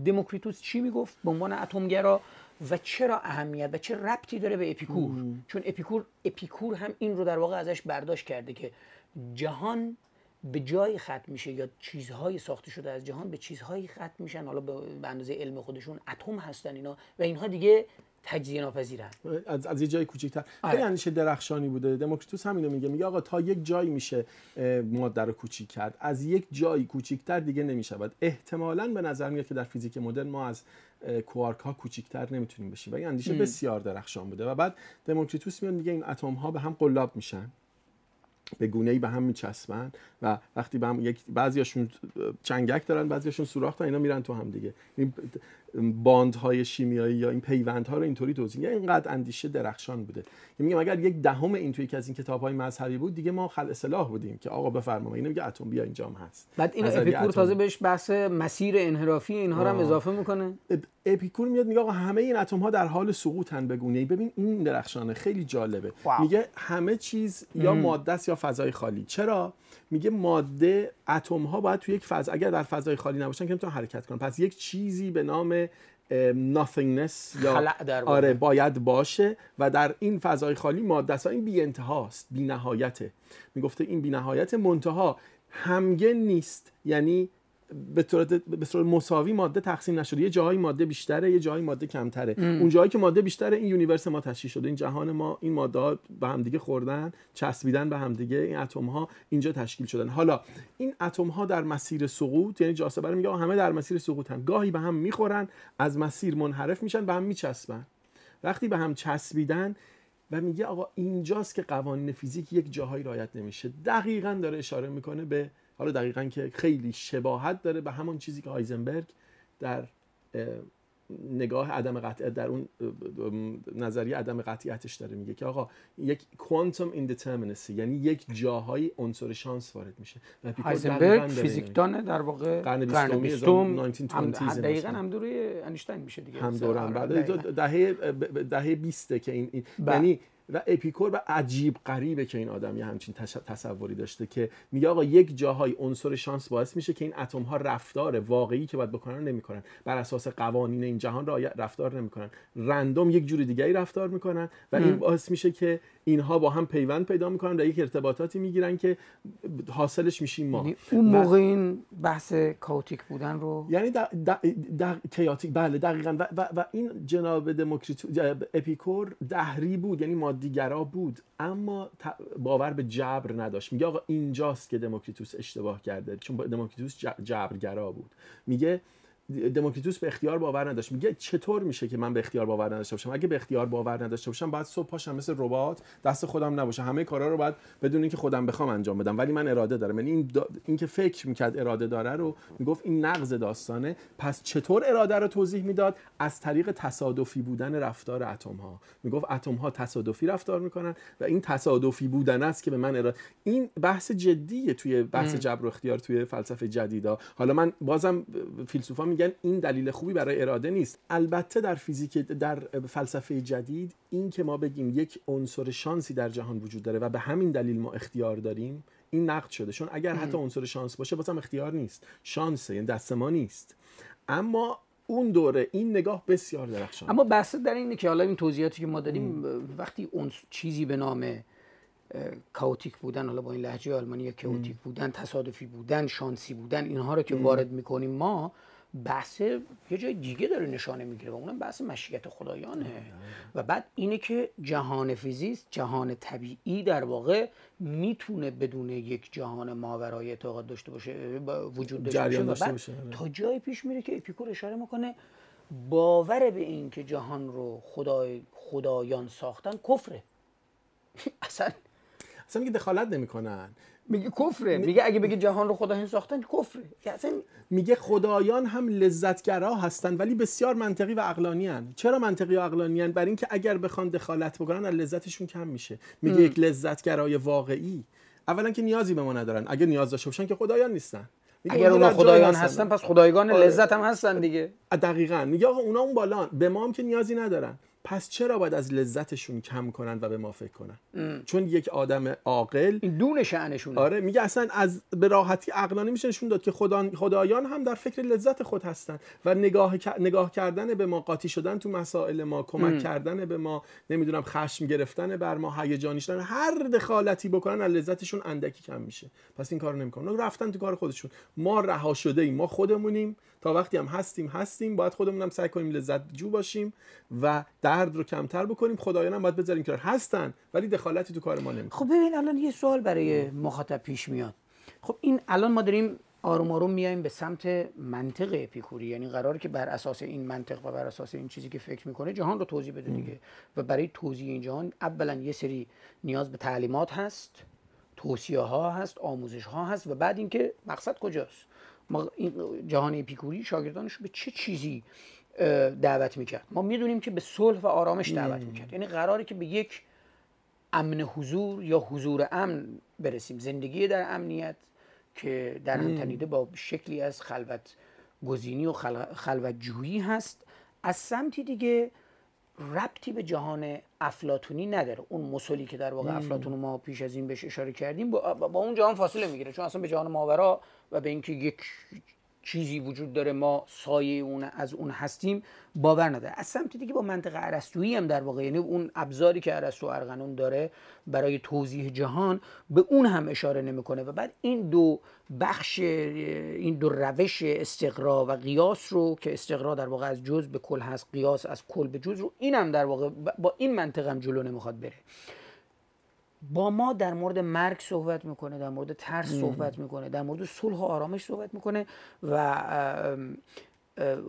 دموکریتوس چی می‌گفت؟ به عنوان اتمگرا. و چرا اهمیت؟ و چه ربطی داره به اپیکور؟ چون اپیکور اپیکور هم این رو در واقع ازش برداشت کرده که جهان به جایی ختم میشه یا چیزهایی ساخته شده از جهان به چیزهایی ختم میشن حالا به اندازه علم خودشون اتم هستن اینا و اینها دیگه تجزیه ناپذیرن. از از یه جای کوچیک‌تر. آره. خیلی اندیشه درخشانی بوده. دموکریتوس همینو میگه. میگه آقا تا یک جایی میشه ماده رو کوچیک کرد. از یک جایی کوچیک‌تر دیگه نمی‌شود. احتمالاً به نظر میاد که در فیزیک مدرن ما از کوارک ها کوچیک‌تر نمی‌تونیم بشیم. و این اندیشه بسیار درخشان بوده. و بعد دموکریتوس میاد میگه این اتم ها به هم قلاب میشن. به گونه ای به هم میچسبن و وقتی به هم یک بعضیاشون چنگک دارن بعضیاشون سوراخ دارن اینا میرن تو هم دیگه. باندهای شیمیایی یا این پیوندها رو اینطوری توضیح میدن. اینقدر اندیشه درخشان بوده. میگم اگر یک دهم این توی یکی از این کتاب‌های مذهبی بود دیگه ما خل اصلاح بودیم که آقا بفرما اینو میگه اتم بیا اینجا هم هست. بعد این اپیکور تازه بهش بحث مسیر انحرافی اینها رو هم اضافه می‌کنه. اپیکور میاد میگه آقا همه این اتم ها در حال سقوطن به ای ببین این درخشانه خیلی جالبه. میگه همه چیز یا ماده است یا فضای خالی. چرا؟ میگه ماده اتم ها باید تو یک فضا اگر در فضای خالی نباشن که نمی‌تونن حرکت کنن. پس یک چیزی به نام nothingness یا آره باید باشه و در این فضای خالی ماده است این بی انتهاست بی نهایته. می‌گفته این بی نهایت منتها همگن نیست یعنی به طور به طور مساوی ماده تقسیم نشده. یه جایی ماده بیشتره یه جایی ماده کمتره. اون جایی که ماده بیشتره این universe ما تشکیل شده. این جهان ما این ماده ها به هم دیگه خوردن چسبیدن به هم دیگه این اتم ها اینجا تشکیل شدن. حالا این اتم ها در مسیر سقوط یعنی جاذبه میگه همه در مسیر سقوطن گاهی به هم می‌خورن از مسیر منحرف میشن به هم میچسبن. وقتی به هم چسبیدن و میگه آقا اینجاست که قوانین فیزیک یک جاهایی رعایت نمیشه. دقیقا داره اشاره می‌کنه به حالا دقیقا که خیلی شباهت داره به همون چیزی که هایزنبرگ در نگاه عدم قطعیت در اون نظریه عدم قطعیتش داره میگه که آقا یک quantum indeterminacy یعنی یک جاهایی عنصر شانس وارد میشه هایزنبرگ فیزیکدان در واقع قرن قرن 20 بیستم 1920 هم. دقیقا هم دوره انیشتین میشه دیگه هم آره، بعد دقیقاً. دهه دهه 20 که این این- بله. یعنی و اپیکور و عجیب غریبه که این آدم یه همچین تصوری داشته که میگه آقا یک جاهای عنصر شانس باعث میشه که این اتم ها رفتار واقعی که باید بکنن رو نمی‌کنن. بر اساس قوانین این جهان رعایت- رفتار نمی‌کنن. رندوم یک جور دیگری رفتار می‌کنن و این باعث میشه که اینها با هم پیوند پیدا می‌کنن و یک ارتباطاتی می‌گیرن که حاصلش میشیم ما. یعنی اون موقع این بحث کاوتیک بودن رو یعنی در, در, در کیاتیک بله دقیقا. و, و, و این جناب دموکریتو اپیکور دهری بود یعنی مادیگرا بود. اما باور به جبر نداشت. میگه آقا اینجاست که دموکریتوس اشتباه کرده. چون دموکریتوس جبرگرا بود. میگه دموکریتوس به اختیار باور نداشت. میگه چطور میشه که من به اختیار باور نداشته باشم؟ اگه به اختیار باور نداشته باشم باید صبح پاشم مثل ربات دست خودم نباشه. همه کارا رو باید بدون اینکه خودم بخوام انجام بدم. ولی من اراده دارم. یعنی این دا... این که فکر می‌کرد اراده داره رو می‌گفت این نقض داستانه. پس چطور اراده رو توضیح می‌داد؟ از طریق تصادفی بودن رفتار اتم ها می‌گفت اتم ها تصادفی رفتار می‌کنن و این تصادفی بودن است که به من اراده این بحث جدیه توی بحث جبر و اختیار توی فلسفه جدیدا. حالا من بازم فیلسوفا میگن این دلیل خوبی برای اراده نیست. البته در فیزیک در فلسفه جدید این که ما بگیم یک عنصر شانسی در جهان وجود داره و به همین دلیل ما اختیار داریم این نقد شده. چون اگر حتی عنصر شانس باشه بازم اختیار نیست. شانسه یعنی دست ما نیست. اما اون دوره این نگاه بسیار درخشان اما بحث در اینه که حالا این توضیحاتی که ما دادیم وقتی اون چیزی به نام chaotic بودن حالا با این لهجه آلمانی chaotic بودن تصادفی بودن شانسی بودن اینها رو که وارد می‌کنیم ما بحث یه جای دیگه داره نشانه می‌گیره و اونم بحث مشیت خدایانه. و بعد اینه که جهان فیزیست جهان طبیعی در واقع می‌تونه بدون یک جهان ماورای اعتقاد داشته باشه با- وجود داشته باشه و بعد باشه، آره. تا جایی پیش میره که اپیکور اشاره می‌کنه باور به این که جهان رو خدای خدایان ساختن کفره. اصلا اصلا میگه دخالت نمی‌کنن. میگه کفره. میگه اگه بگه جهان رو خدایان ساختن کفره. یعنی اصلا میگه خدایان هم لذتگرا هستن ولی بسیار منطقی و عقلانی هن. چرا منطقی و عقلانی هن؟ برای اینکه اگر بخوان دخالت بکنن از لذتشون کم میشه. میگه یک لذتگرای واقعی. اولا که نیازی به ما ندارن. اگه نیاز داشته باشن که خدایان نیستن. اگر اونا خدایان هستن. پس خدایگان آره. لذت هم هستن دیگه. دقیقا. میگه آقا اونا اون بالان به ما هم که نیازی ندارن. پس چرا باید از لذتشون کم کنن و به ما فکر کنن؟ چون یک آدم عاقل این دون شأنشونه. آره میگه اصلا از به راحتی عقلانی میشه نشون داد که خدا خدایان هم در فکر لذت خود هستن و نگاه نگاه کردن به ما قاطی شدن تو مسائل ما کمک کردن به ما نمی‌دونم خشم گرفتن بر ما هیجانی شدن هر دخالتی بکنن از لذتشون اندکی کم میشه. پس این کارو نمی‌کنن. رفتن تو کار خودشون. ما رها شده ایم. ما خودمونیم. تا وقتی هم هستیم هستیم. باید خودمون هم سعی کنیم لذت جو باشیم و درد رو کمتر بکنیم. خدایان هم باید بذاریم که هستن ولی دخالتی تو کار ما نمی‌کنن. خب ببین الان یه سوال برای مخاطب پیش میاد. خب این الان ما داریم آروم آروم میایم به سمت منطق اپیکوری. یعنی قراره که بر اساس این منطق و بر اساس این چیزی که فکر می‌کنه جهان رو توضیح بده دیگه. و برای توضیح این جهان اولا یه سری نیاز به تعلیمات هست توصیه ها هست آموزش ها هست و بعد اینکه مقصد کجاست. ما این جهان اپیکوری شاگردانش رو به چه چیزی دعوت می‌کرد؟ ما می‌دونیم که به صلح و آرامش دعوت می‌کرد. یعنی قراره که به یک امن حضور یا حضور امن برسیم. زندگی در امنیت که در هم تنیده با شکلی از خلوت گزینی و خل- خلوت جویی هست. از سمتی دیگه ربطی به جهان افلاتونی نداره. اون مسلی که در واقع افلاتون ما پیش از این بهش اشاره کردیم با, با اون جهان فاصله می‌گیره. چون اصلا به جهان ماورا و به اینکه یک چیزی وجود داره ما سایه اون از اون هستیم باور نداره. از سمت دیگه با منطق ارسطویی هم در واقع یعنی اون ابزاری که ارسطو ارغنون داره برای توضیح جهان به اون هم اشاره نمی‌کنه. و بعد این دو بخش این دو روش استقرا و قیاس رو که استقرا در واقع از جز به کل هست قیاس از کل به جز رو این هم در واقع با این منطق هم جلو نمی‌خواد بره. با ما در مورد مرگ صحبت می‌کنه در مورد ترس صحبت می‌کنه در مورد صلح و آرامش صحبت می‌کنه و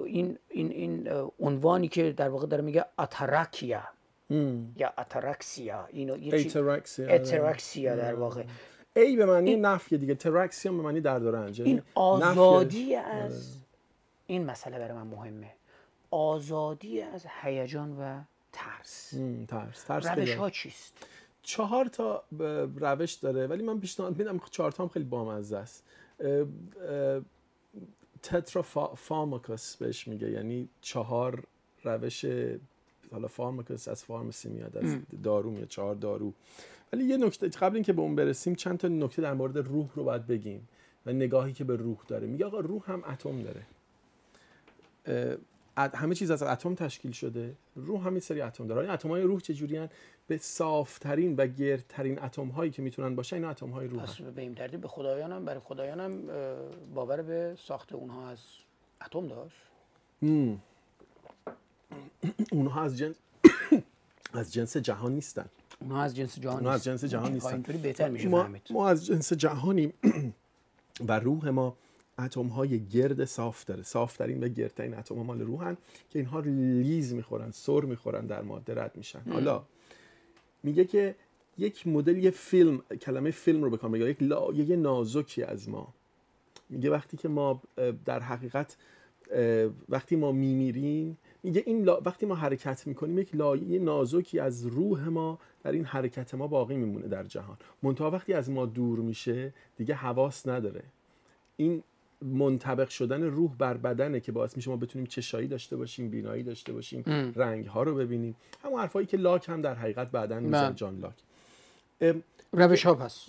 این این این عنوانی که در واقع داره میگه اتراکیا. یا اتراکسیا. اینو یه اتراکسیا، آره. اتراکسیا در واقع. ای به معنی نفی دیگه. تراکسیا به معنی درد و رنج یعنی این. آزادی از این مسئله برای من مهمه. آزادی از هیجان و ترس. ترس. ترس روش ها چیست؟ چهار تا روش داره ولی من پیشنهاد میدم چهار تا هم خیلی بامزه است. تترا بهش میگه یعنی چهار روش حالا فارماکوس از فارمسی میاد از دارو میاد چهار دارو. ولی یه نکته قبل اینکه به اون برسیم چند تا نکته در مورد روح رو باید بگیم و نگاهی که به روح داره. میگه آقا روح هم اتم داره. همه چیز از اتم تشکیل شده. روح هم یه سری اتم داره. این اتم های روح چجوری به صافترین و گردترین اتم هایی که می‌تونن باشن این اتم های روح پس به این ترتیب به خدایانم برای خدایانم اه، باور به ساخت اونها از اتم داشت. اونها از جنس از جنس جهان نیستن. اونها از جنس جهان اونها از. جنس جهان نیستن. اینطوری بهتر میشه ما, فهمید. ما از جنس جهانیم و روح ما اتم های گرد صاف داره. صافترین و گردترین اتم مال روحن که اینها لیز می‌خورن سر می‌خورن در ماده رد میشن حالا میگه که یک مدل یه فیلم کلمه فیلم رو بکن میگه یک لایه نازکی از ما. میگه وقتی که ما در حقیقت وقتی ما میمیریم میگه این لا... وقتی ما حرکت می‌کنیم یک لایه نازکی از روح ما در این حرکت ما باقی میمونه در جهان. منتها وقتی از ما دور میشه دیگه حواس نداره. این منطبق شدن روح بر بدنه که باعث میشه ما بتونیم چشایی داشته باشیم بینایی داشته باشیم رنگ ها رو ببینیم. همون حرفایی که لاک هم در حقیقت بعدا میزن بله. جان لاک. ام، روش ها پس.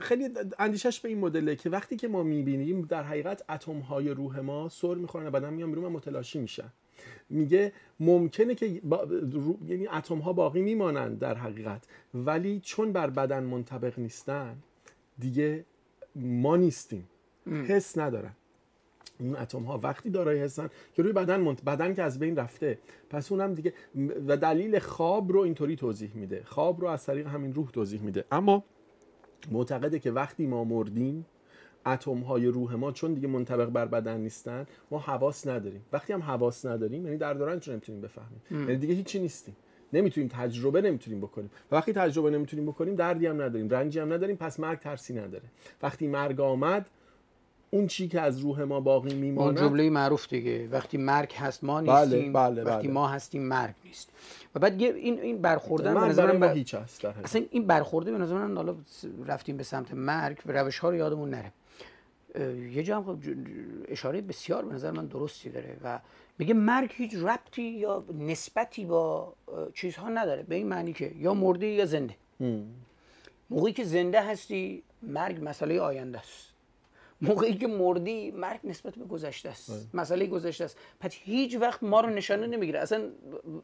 خیلی اندیشش به این مدله که وقتی که ما می‌بینیم در حقیقت اتم های روح ما سر می‌خورن و بعدا میان بیرون و متلاشی میشن. میگه ممکنه که با رو- یعنی اتم ها باقی میمانند در حقیقت ولی چون بر بدن منطبق نیستن دیگه ما نیستیم. حس ندارن. این اتم ها وقتی دارای هستن که روی بدن منت... بدن که از بین رفته. پس اونم دیگه و دلیل خواب رو اینطوری توضیح میده. خواب رو از طریق همین روح توضیح میده. اما معتقده که وقتی ما مردیم اتم های روح ما چون دیگه منطبق بر بدن نیستن ما حواس نداریم. وقتی هم حواس نداریم یعنی در دوران چون نمی‌تونیم بفهمیم؟ یعنی دیگه هیچی نیستیم. نمی‌تونیم تجربه نمی‌تونیم بکنیم. و وقتی تجربه نمی‌تونیم بکنیم دردی هم نداریم رنجی هم نداریم پس مرگ ترسی نداره. وقتی مرگ آمد اون چی که از روح ما باقی اون میماند جمله معروف دیگه. وقتی مرگ هست ما بله، نیستیم. بله، وقتی بله. ما هستیم مرگ نیست. و بعد این این برخوردن مرگ نظر برای من ما هیچ هست. اصلا این برخورده به نظر من حالا رفتیم به سمت مرگ و روش ها رو یادمون نره. یه جا هم خب اشاره بسیار به نظر من درستی داره و میگه مرگ هیچ ربطی یا نسبتی با چیزها نداره. به این معنی که یا مردی یا زنده. موقعی که زنده هستی مرگ مسئله آینده است. موقعی که مردی مرگ نسبت به گذشته است. مسئله گذشته است. پس هیچ وقت ما رو نشانه نمی‌گیره. اصلا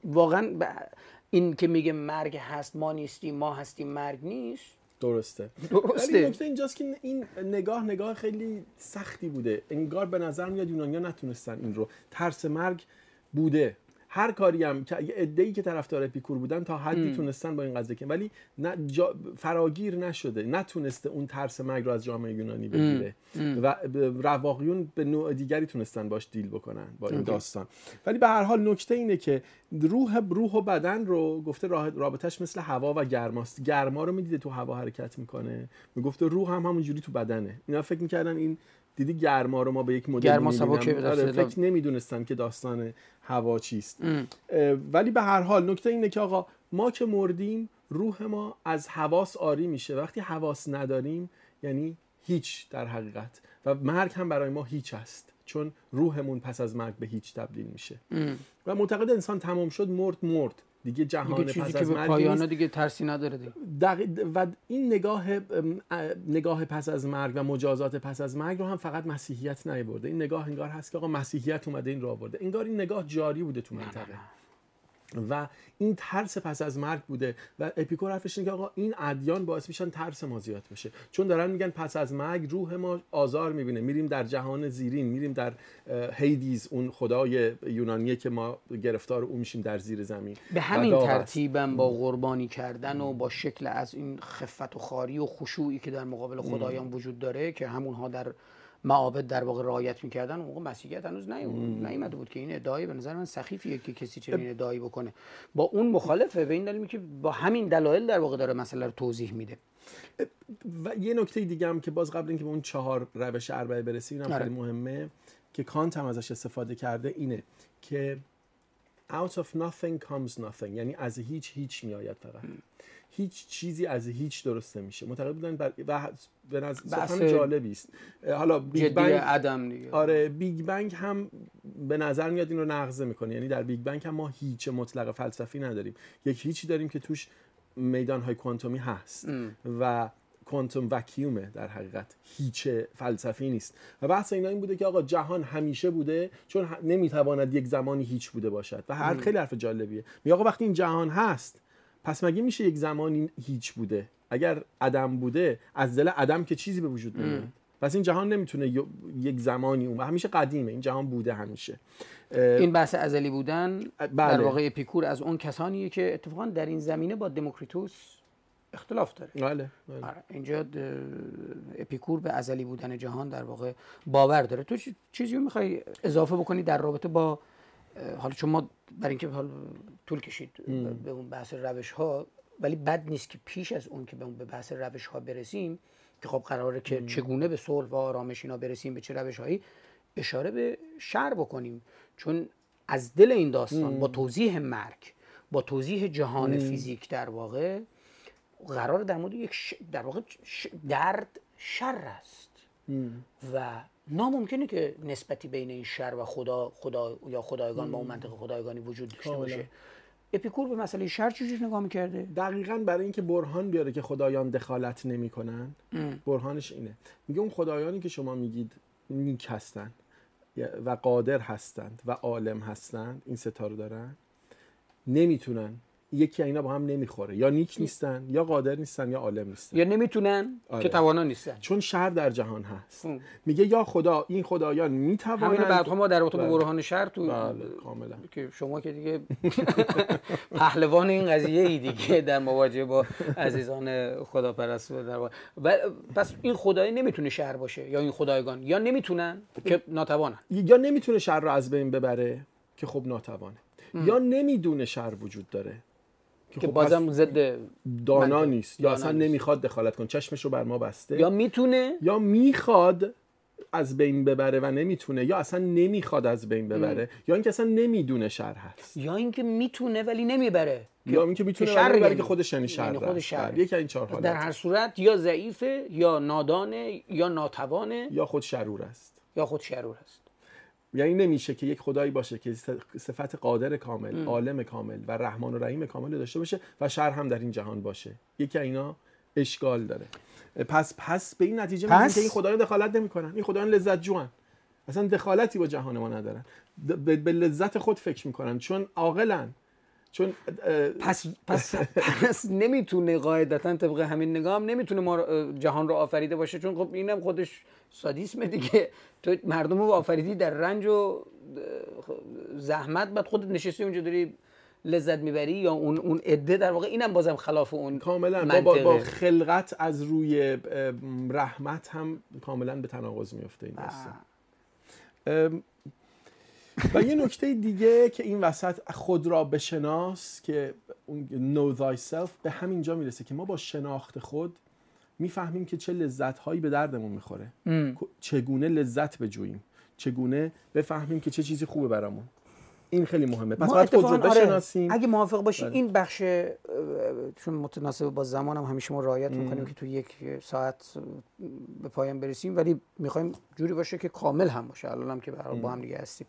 واقعا ب- این که میگه مرگ هست ما نیستیم ما هستیم مرگ نیست. درسته. درسته. ولی نکته اینجاست که این نگاه نگاه خیلی سختی بوده. انگار به نظر میاد یونانیا نتونستن این رو. ترس مرگ بوده. هر کاری هم که عده‌ای که طرفدار اپیکور بودن تا حدی تونستن با این قضیه که ولی نه جا فراگیر نشده. نتونسته اون ترس مرگ رو از جامعه یونانی بگیره. و رواقیون به نوع دیگری تونستن باش دیل بکنن با این داستان. ولی به هر حال نکته اینه که روح روح و بدن رو گفته رابطش مثل هوا و گرماست. گرما رو می‌دیده تو هوا حرکت می‌کنه. می‌گفته روح هم همونجوری تو بدنه. اینا فکر می‌کردن این دیدی گرما رو ما به یک مدل گرما آره،. فکر نمی‌دونستن که داستان هوا چیست. ولی به هر حال نکته اینه که آقا ما که مردیم روح ما از حواس آری میشه. وقتی حواس نداریم یعنی هیچ در حقیقت. و مرگ هم برای ما هیچ است چون روحمون پس از مرگ به هیچ تبدیل میشه. و معتقد انسان تمام شد مرد مرد. دیگه جهان دیگه چیزی پس که از به پایانه نیست. دیگه ترسی نداره دیگه. دقیق- و این نگاه نگاه پس از مرگ و مجازات پس از مرگ رو هم فقط مسیحیت نیورده. این نگاه انگار هست که آقا مسیحیت اومده این رو آورده. انگار این نگاه جاری بوده تو منطقه. و این ترس پس از مرگ بوده و اپیکور حرفش اینه که آقا این ادیان باعث میشن ترس ما زیاد بشه. چون دارن میگن پس از مرگ روح ما آزار می‌بینه. میریم در جهان زیرین میریم در هیدیز اون خدای یونانیه که ما گرفتار او میشیم در زیر زمین. به همین. ترتیبم با قربانی کردن و با شکل از این خفت و خاری و خشوعی که در مقابل خدایان وجود داره که همونها در معابد در واقع رعایت می‌کردن اون موقع مسیحیت هنوز نیوم- نیومده بود که این ادعای به نظر من سخیفیه که کسی چنین ادعایی بکنه. با اون مخالفه به این دلیل که با همین دلایل در واقع داره مسئله رو توضیح میده. و یه نکته دیگه هم که باز قبل اینکه به اون چهار روش اربعه برسیم اینم آره. خیلی مهمه که کانت هم ازش استفاده کرده اینه که out of nothing comes nothing یعنی از هیچ هیچ میآید فقط. هیچ چیزی از هیچ درست نمیشه معتقد بودن بر... و به نظر جالبی است. حالا بیگ بنگ عدم دیگه. آره بیگ بنگ هم به نظر میاد این رو نقض می‌کنه. یعنی در بیگ بنگ هم ما هیچ مطلق فلسفی نداریم. یک هیچی داریم که توش میدان های کوانتومی هست و quantum vacuum ه در حقیقت. هیچ فلسفی نیست. و بحث اینا این بوده که آقا جهان همیشه بوده چون نمی‌تواند یک زمانی هیچ بوده باشد. و هر خیلی حرف جالبیه. میگه آقا وقتی این جهان هست پس مگه میشه یک زمانی هیچ بوده؟ اگر عدم بوده از دل عدم که چیزی به وجود نمیاد. پس این جهان نمی‌تونه یک زمانی اون همیشه قدیمه. این جهان بوده همیشه. این بحث ازلی بودن در بله. واقع اپیکور از اون کسانیه که اتفاقا در این زمینه با دموکریتوس اختلاف داره. بله بله. آره اینجا اپیکور به ازلی بودن جهان در واقع باور داره. تو چی- چیزی رو می‌خوای اضافه بکنی در رابطه با حالا چون ما برای اینکه حالا طول کشید به اون بحث روش ها ولی بد نیست که پیش از اون که به اون به بحث روش ها برسیم که خب قراره که چگونه به صلح و آرامش اینا برسیم به چه روش هایی اشاره به شر بکنیم. چون از دل این داستان با توضیح مرگ با توضیح جهان فیزیک در واقع قرار در مورد یک ش... در واقع ش... درد شر است. و ناممکنه که نسبتی بین این شر و خدا خدا یا خدایگان با اون منطق خدایگانی وجود داشته. باشه. اپیکور به مسئله شر چجوری نگاه می‌کرده؟ دقیقا برای اینکه برهان بیاره که خدایان دخالت نمی‌کنن برهانش اینه. میگه اون خدایانی که شما میگید نیک هستن و قادر هستند و عالم هستند این ستا رو دارن نمی‌تونن یکی اینا با هم نمی‌خوره. یا نیک نیستن یا قادر نیستن یا عالم نیستن. یا نمی‌تونن آره. که توانا نیستن. چون شر در جهان هست. ام. میگه یا خدا این خدایان می‌توانند همین بعدها ما در رابطه با بله. برهان شر تو بله کاملا. که شما که دیگه پهلوان این قضیه ای دیگه در مواجهه با عزیزان خداپرست در و پس این خدای نمی‌تونه شهر باشه یا این خدایگان؟ یا نمی‌تونن که ناتوانن؟ یا نمی‌تونه شر رو از بین ببره که خب ناتوانه. یا نمی‌دونه شر وجود داره. که خب بازم ضد دانا. نیست. یا اصلا. نمی‌خواد دخالت کن چشمش رو بر ما بسته. یا می‌تونه؟ یا می‌خواد از بین ببره و نمی‌تونه. یا اصلا نمی‌خواد از بین ببره. یا اینکه اصلا نمی‌دونه شر هست. یا اینکه می‌تونه ولی نمی‌بره. یا اینکه می‌تونه شر ولی یعنی. که خودش یعنی شر یعنی است. شره. بله، یکی این چهار در حالت هر صورت یا ضعیفه یا نادانه یا ناتوانه یا خود شرور است. یا خود شرور است. یعنی نمیشه که یک خدایی باشه که صفت قادر کامل عالم کامل و رحمان و رحیم کامل داشته باشه و شر هم در این جهان باشه. یکی از اینا اشکال داره. پس پس به این نتیجه می‌رسیم پس؟ که این خدایان دخالت نمی‌کنن. این خدایان لذت جوان اصلا دخالتی با جهان ما ندارن. به لذت خود فکر می‌کنن. چون عاقلن. چون پس پس پس نمی‌تونه قاعدتا طبق همین نگاه هم نمی‌تونه ما جهان رو آفریده باشه. چون خب اینم خودش سادیسم دیگه. تو مردم رو آفریدی در رنج و زحمت بعد خودت نشستی اونجا داری لذت می‌بری یا اون اون عده در واقع اینم بازم خلاف اون کاملا. با, با. خلقت از روی رحمت هم کاملا به تناقض میفته این داستان. و یه نکته دیگه که این وسط خود را بشناس که اون know thyself به همینجا می‌رسه که ما با شناخت خود می‌فهمیم که چه لذت هایی به دردمون می‌خوره. چگونه لذت بجوییم. چگونه بفهمیم که چه چیزی خوبه برامون. این خیلی مهمه. پس باید خود رو آره، بشناسیم. اگه موافق باشی بله. این بخش چون متناسب با زمانم همیشه ما رعایت می‌کنیم که تو یک ساعت به پایان برسیم ولی می‌خوایم جوری باشه که کامل هم باشه. الان هم که با هم دیگه هستیم.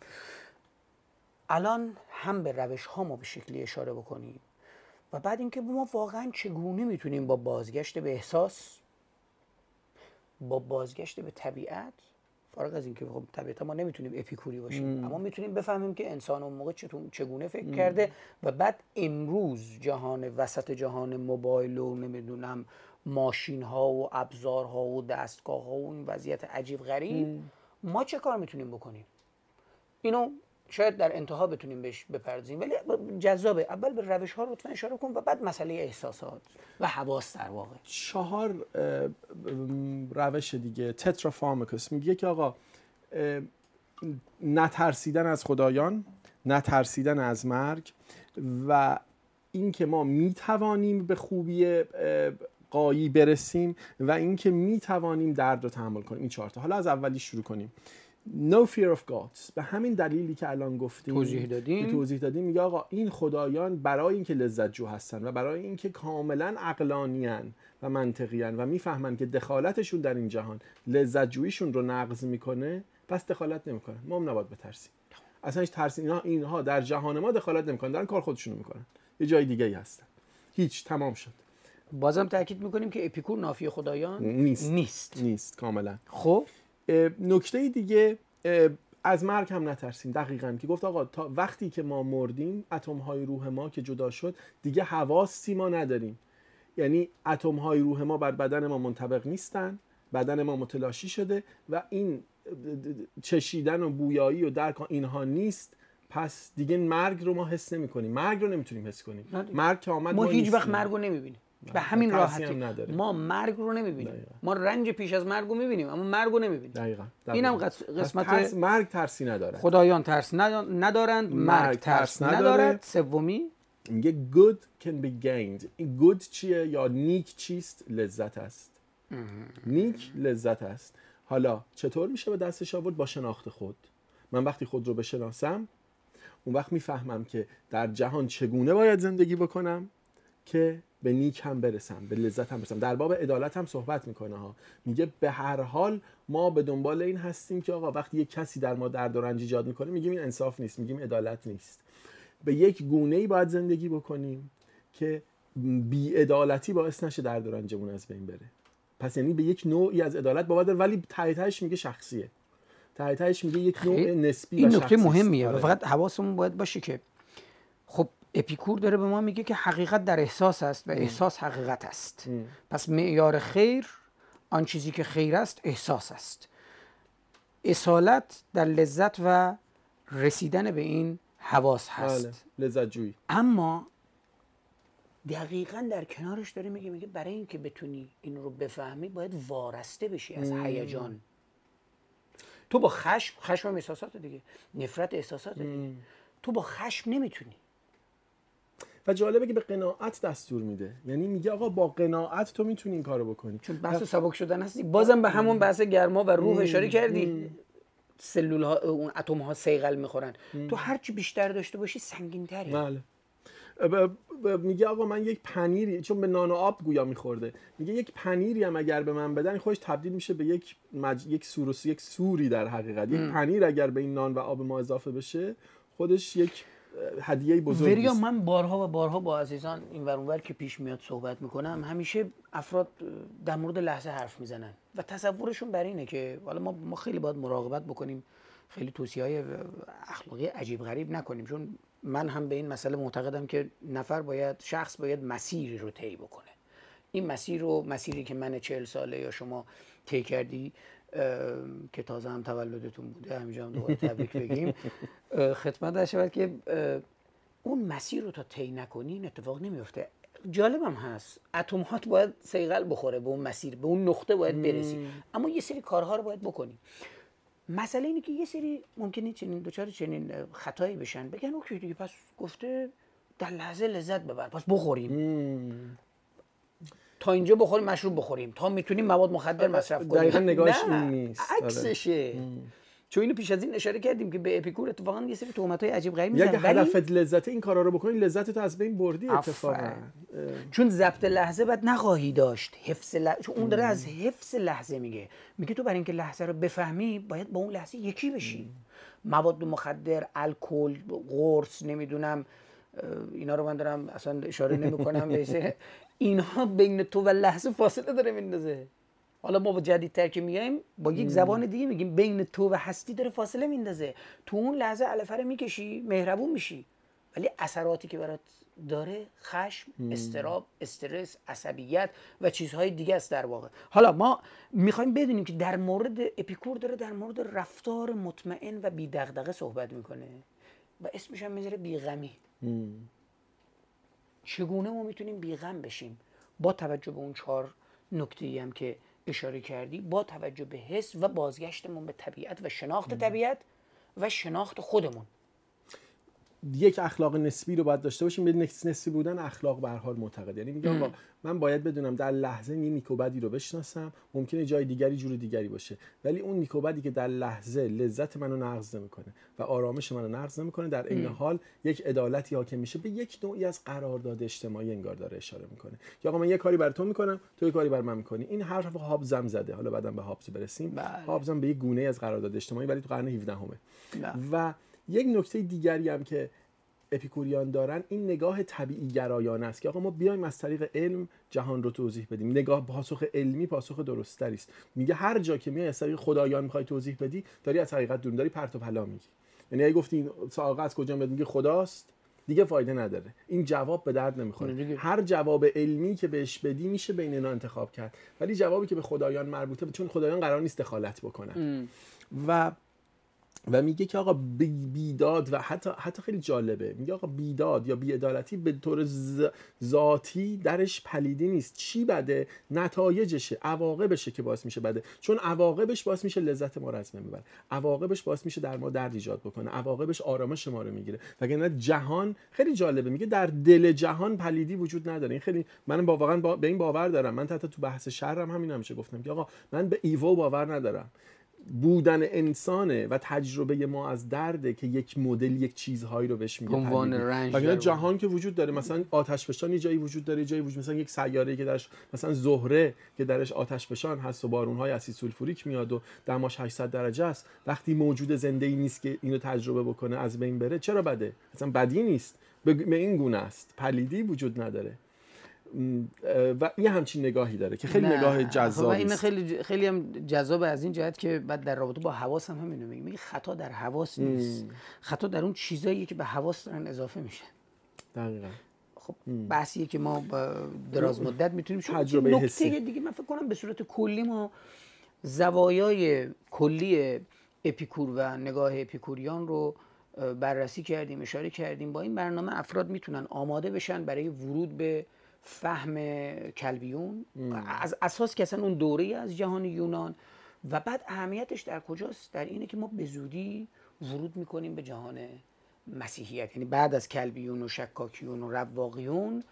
الان هم به روش ها ما به شکلی اشاره بکنیم و بعد اینکه ما واقعا چگونه می‌تونیم با بازگشت به احساس با بازگشت به طبیعت فارغ از اینکه خب طبیعتا ما نمی‌تونیم اپیکوری باشیم اما می‌تونیم بفهمیم که انسان اون موقع چطور- چگونه فکر کرده و بعد امروز جهان وسط جهان موبایل و نمی‌دونم ماشین ها و ابزارها و دستگاه ها و این وضعیت عجیب غریب ما چه کار می‌تونیم بکنیم؟ اینو شاید در انتها بتونیم بهش بپردازیم ولی جذابه. اول به روش ها لطفا اشاره کن و بعد مسئله احساسات و حواس در واقع. چهار روش دیگه. تترافارماکوس. میگه که آقا نترسیدن از خدایان نترسیدن از مرگ و اینکه ما می‌توانیم به خوبی قایی برسیم و اینکه می‌توانیم درد رو تحمل کنیم. این چهار تا. حالا از اولی شروع کنیم. No fear of gods. به همین دلیلی که الان گفتیم توضیح دادیم. توضیح دادیم میگه آقا این خدایان برای اینکه لذت جو هستن و برای اینکه کاملا عقلانیان و منطقیان و می‌فهمن که دخالتشون در این جهان لذت جوییشون رو نقض می‌کنه پس دخالت نمی‌کنن. ما هم نباید بترسیم. اصلا هیچ ترس اینا اینها در جهان ما دخالت نمی‌کنن دارن کار خودشون رو می‌کنن. یه جای دیگه ای هستن. هیچ. تمام شد. بازم تاکید می‌کنیم که اپیکور نافی خدایان نیست. نیست. نیست. کاملا. خب؟ نکته دیگه از مرگ هم نترسیم. دقیقا. که گفت آقا تا وقتی که ما مردیم اتم های روح ما که جدا شد دیگه حواسی ما نداریم. یعنی اتم های روح ما بر بدن ما منطبق نیستن بدن ما متلاشی شده و این چشیدن و بویایی و درک اینها نیست. پس دیگه مرگ رو ما حس نمی کنیم مرگ رو نمی‌تونیم حس کنیم. مرگ که آمد ما هیچ وقت. مرگ رو نمی‌بینیم. به همین راحتی. هم. ما مرگ رو نمی‌بینیم. دقیقا. ما رنج پیش از مرگ رو می‌بینیم اما مرگ رو نمی‌بینیم. دقیقا, اینم دقیقاً. قسمت- ترس مرگ ترسی نداره. خدایان ترس ند- ندارند مرگ ترس. ندارد. سومی؟ میگه good can be gained. این good چیه یا نیک چیست؟ لذت است. نیک لذت است. حالا چطور میشه به دستش آورد؟ با شناخت خود. من وقتی خود رو بشناسم اون وقت می‌فهمم که در جهان چگونه باید زندگی بکنم که به نیک هم برسم به لذت هم برسم. در باب عدالت هم صحبت می‌کنه ها. میگه به هر حال ما به دنبال این هستیم که آقا وقتی یک کسی در ما درد و رنج ایجاد می‌کنه میگیم این انصاف نیست میگیم عدالت نیست. به یک گونه ای باید زندگی بکنیم که بیعدالتی باعث نشه درد و رنجمون از بین بره. پس یعنی به یک نوعی از عدالت باور ولی تهش میگه شخصیه. تهش میگه یک نوع نسبی این نکته. مهمیه. و آره. فقط حواسمون باید باشه که خب اپیکور داره به ما میگه که حقیقت در احساس است و احساس حقیقت است. پس معیار خیر آن چیزی که خیر است احساس است. اصالت در لذت و رسیدن به این حواس هست. بله لذت جویی. اما دقیقا در کنارش داره میگه میگه برای اینکه بتونی این رو بفهمی باید وارسته بشی از هیجان. تو با خشم خشم هم احساسات دیگه. نفرت احساسات دیگه. تو با خشم نمی‌تونی. و جالبه که به قناعت دستور میده. یعنی میگه آقا با قناعت تو می‌تونی این کارو بکنی. چون بحث سبک شدن هستی بازم به همون بحث گرما و روح اشاره کردی. سلول ها اون اتم ها سیغل می‌خورن تو هرچی بیشتر داشته باشی سنگین تری بله میگه آقا من یک پنیری چون به نان و آب گویا میخورده. میگه یک پنیری هم اگر به من بدن خودش تبدیل میشه به یک مج... یک سور یک سوری در حقیقت. یک پنیر اگر به این نان و آب ما اضافه بشه خودش یک هدیه بزرگی وریا من بارها و بارها با عزیزان این ور اونور که پیش میاد صحبت می‌کنم همیشه افراد در مورد لحظه حرف می‌زنن و تصورشون بر اینه که حالا ما ما خیلی باید مراقبت بکنیم خیلی توصیه های اخلاقی عجیب غریب نکنیم چون من هم به این مسئله معتقدم که نفر باید شخص باید مسیری رو طی بکنه. این مسیر رو مسیری که من چهل ساله یا شما طی کردی که تازه هم تولدتون بوده همینجا هم دوباره تبریک بگیم. خدمت در شود که اون مسیر رو تا طی نکنی این اتفاق نمیفته. جالبم هست. اتمات باید سیغل بخوره به اون مسیر به اون نقطه باید برسی. اما یه سری کارها رو باید بکنی. مسئله اینه که یه سری ممکنه چنین دوچار چنین خطایی بشن. بگن اوکی دیگه پس گفته در لحظه لذت ببر پس بخوریم. تا اینجا بخوریم مشروب بخوریم. تا می‌تونیم مواد مخدر مصرف کنیم. دقیقاً نگاهش این نیست. آره. عکسشه. چون اینو پیش از این اشاره کردیم که به اپیکور اتفاقا یه سری تهمت های عجیب غریب می‌زنن. اگه ولی هدفت لذت این کارا رو بکنی لذت تو از بین بردی اتفاقا. چون ضبط لحظه بعد نخواهی داشت. حفظ لحظه چون اون داره از حفظ لحظه میگه. میگه تو برای اینکه لحظه رو بفهمی باید با اون لحظه یکی بشی. مواد مخدر الکل قرص نمی‌دونم اینا رو من دارم اصلا اشاره نمی‌کنم. به اینها بین تو و لحظه فاصله داره میندازه. حالا ما با جدیدتر که میایم با یک زبان دیگه میگیم بین تو و هستی داره فاصله میندازه. تو اون لحظه علفه رو می‌کشی مهربون میشی. ولی اثراتی که برات داره خشم استراب استرس عصبیت و چیزهای دیگه است در واقع. حالا ما می‌خوایم بدونیم که در مورد اپیکور داره در مورد رفتار مطمئن و بی دغدغه صحبت می‌کنه و اسمش هم می‌ذاره بیغمی. چگونه ما می‌تونیم بیغم بشیم؟ با توجه به اون چهار نکته هم که اشاره کردی با توجه به حس و بازگشتمون به طبیعت و شناخت طبیعت و شناخت خودمون. یک اخلاق نسبی رو باید داشته باشیم. به نسبی بودن اخلاق به هر حال معتقد یعنی میگم من باید بدونم در لحظه یه نیکوبدی رو بشناسم ممکنه جای دیگری جور دیگری باشه. ولی اون نیکوبدی که در لحظه لذت منو نقض نمی‌کنه و آرامش منو نقض نمی‌کنه در این حال یک عدالتی حاکم میشه. به یک نوعی از قرارداد اجتماعی انگار داره اشاره می‌کنه. یا آقا من یه کاری بر تو می‌کنم تو یه کاری بر من می‌کنی. این حرف هابزم زده. حالا بعدم به هابز برسیم. بله. هابزم به یک گونه از قرارداد اجتماعی ولی تو قرن 17 همه بله. و یک نکته دیگری هم که اپیکوریان دارن این نگاه طبیعی گرایانه است که آقا ما بیایم از طریق علم جهان رو توضیح بدیم. نگاه پاسخ علمی پاسخ درستری است. میگه هر جا که میای از طریق خدایان می‌خوای توضیح بدی داری از حقیقت دور داری پرت و پلا میگی. یعنی اگه گفتی این ساقه از کجا میاد میگه خداست دیگه فایده نداره. این جواب به درد نمی‌خوره. هر جواب علمی که بهش بدی میشه بین اینا انتخاب کرد. ولی جوابی که به خدایان مربوطه چون خدایان قرار نیست دخالت بکنن. و و میگه که آقا بی- بیداد و حتی حتی خیلی جالبه. میگه آقا بیداد یا بیعدالتی به طور ذاتی درش پلیدی نیست. چی بده؟ نتایجشه. عواقبشه که باعث میشه بده. چون عواقبش باعث میشه لذت ما رو از ببره. عواقبش باعث میشه در ما درد ایجاد بکنه. عواقبش آرامش ما رو می‌گیره. وگرنه جهان خیلی جالبه. میگه در دل جهان پلیدی وجود نداره. این خیلی من با واقعا با به این باور دارم. من حتی تو بحث شرم همین همیشه گفتم که آقا من به ایوو باور ندارم. بودن انسانه و تجربه ما از درده که یک مدل یک چیزهایی رو بهش میگه عنوان. رنج جهان که وجود داره مثلا آتش فشان یه جایی وجود داره جایی وجود مثلا یک سیاره که درش مثلا زهره که درش آتش فشان هست و بارونهای اسید سولفوریک میاد و دماش 800 درجه است. وقتی موجود زنده ای نیست که اینو تجربه بکنه از بین بره چرا بده؟ اصلا بدی نیست. به این گونه است. پلیدی وجود نداره. و یه همچین نگاهی داره که خیلی نه. نگاه خب جذابی این است. خیلی خیلی هم جذاب از این جهت که بعد در رابطه با حواس هم همینو میگه. میگه خطا در حواس نیست. خطا در اون چیزاییه که به حواس دارن اضافه میشه. دقیقاً. خب بحثیه که ما با دراز مدت می‌تونیم شروع تجربه. حسی. دیگه من فکر کنم به صورت کلی ما زوایای کلی اپیکور و نگاه اپیکوریان رو بررسی کردیم اشاره کردیم. با این برنامه افراد می‌تونن آماده بشن برای ورود به فهم کلبیون از اساس که اصلا اون دوره از جهان یونان. و بعد اهمیتش در کجاست؟ در اینه که ما به زودی ورود می‌کنیم به جهان مسیحیت. یعنی بعد از کلبیون و شکاکیون و رواقیون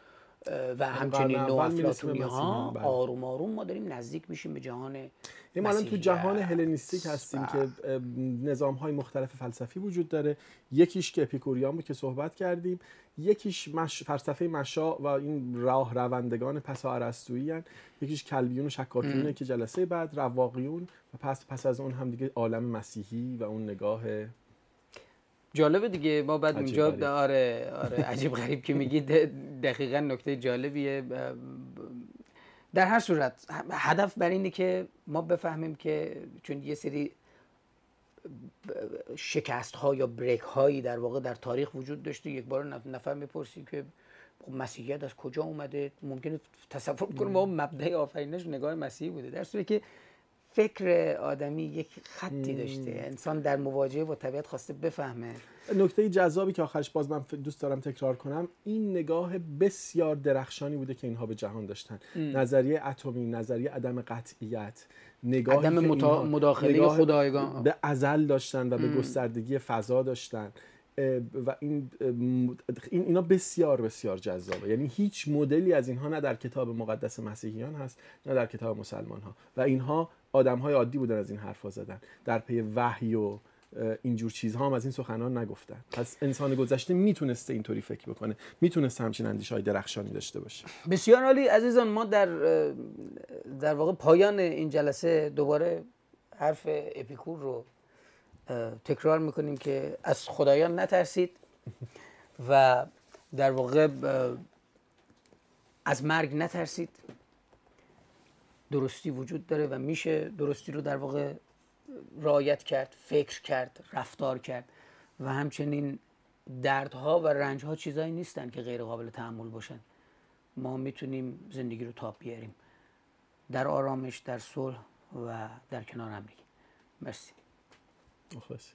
و همچنین اول نو افلاطونی ها بله. آروم آروم ما داریم نزدیک میشیم به جهان این ما الان تو. جهان هلنیستیک هستیم که نظام های مختلف فلسفی وجود داره یکیش که اپیکوریان بود که صحبت کردیم یکیش مش... فلسفه مشا و این راه روندگان پس ارسطویی. یکیش کلبیون و شکاکیونه که جلسه بعد رواقیون و پس پس از اون هم دیگه عالم مسیحی و اون نگاه جالبه دیگه. ما بعد اونجا غریب. آره آره عجیب غریب که میگی. دقیقا نکته جالبیه. در هر صورت هدف بر اینه که ما بفهمیم که چون یه سری شکست ها یا بریک هایی در واقع در تاریخ وجود داشته یک بار نف- نفر می‌پرسی که خب مسیحیت از کجا اومده؟ ممکنه تصور کنه ما مبدع آفرینش نگاه مسیحی بوده. در صورتی که فکر آدمی یک خطی داشته. انسان در مواجهه با طبیعت خواسته بفهمه. نکته جذابی که آخرش باز من دوست دارم تکرار کنم این نگاه بسیار درخشانی بوده که اینها به جهان داشتن. نظریه اتمی نظریه عدم قطعیت نگاهی عدم متا- مداخله نگاه خدایگان. به ازل داشتن و به گستردگی فضا داشتن. و این اینا بسیار بسیار جذابه. یعنی هیچ مدلی از اینها نه در کتاب مقدس مسیحیان هست نه در کتاب مسلمان ها و اینها آدم های عادی بودن از این حرفا زدن. در پی وحی و اینجور چیزها هم از این سخنان نگفتن. پس انسان گذشته می‌تونسته اینطوری فکر بکنه. می‌تونسته همچین اندیشه های درخشانی داشته باشه. بسیار عالی. عزیزان ما در در واقع پایان این جلسه دوباره حرف اپیکور رو تکرار می‌کنیم که از خدایان نترسید و در واقع از مرگ نترسید. درستی وجود داره و میشه درستی رو در واقع رعایت کرد فکر کرد رفتار کرد و همچنین دردها و رنجها چیزایی نیستن که غیر قابل تحمل باشن. ما می‌تونیم زندگی رو تاب بیاریم. در آرامش در صلح و در کنار هم دیگه مرسی. office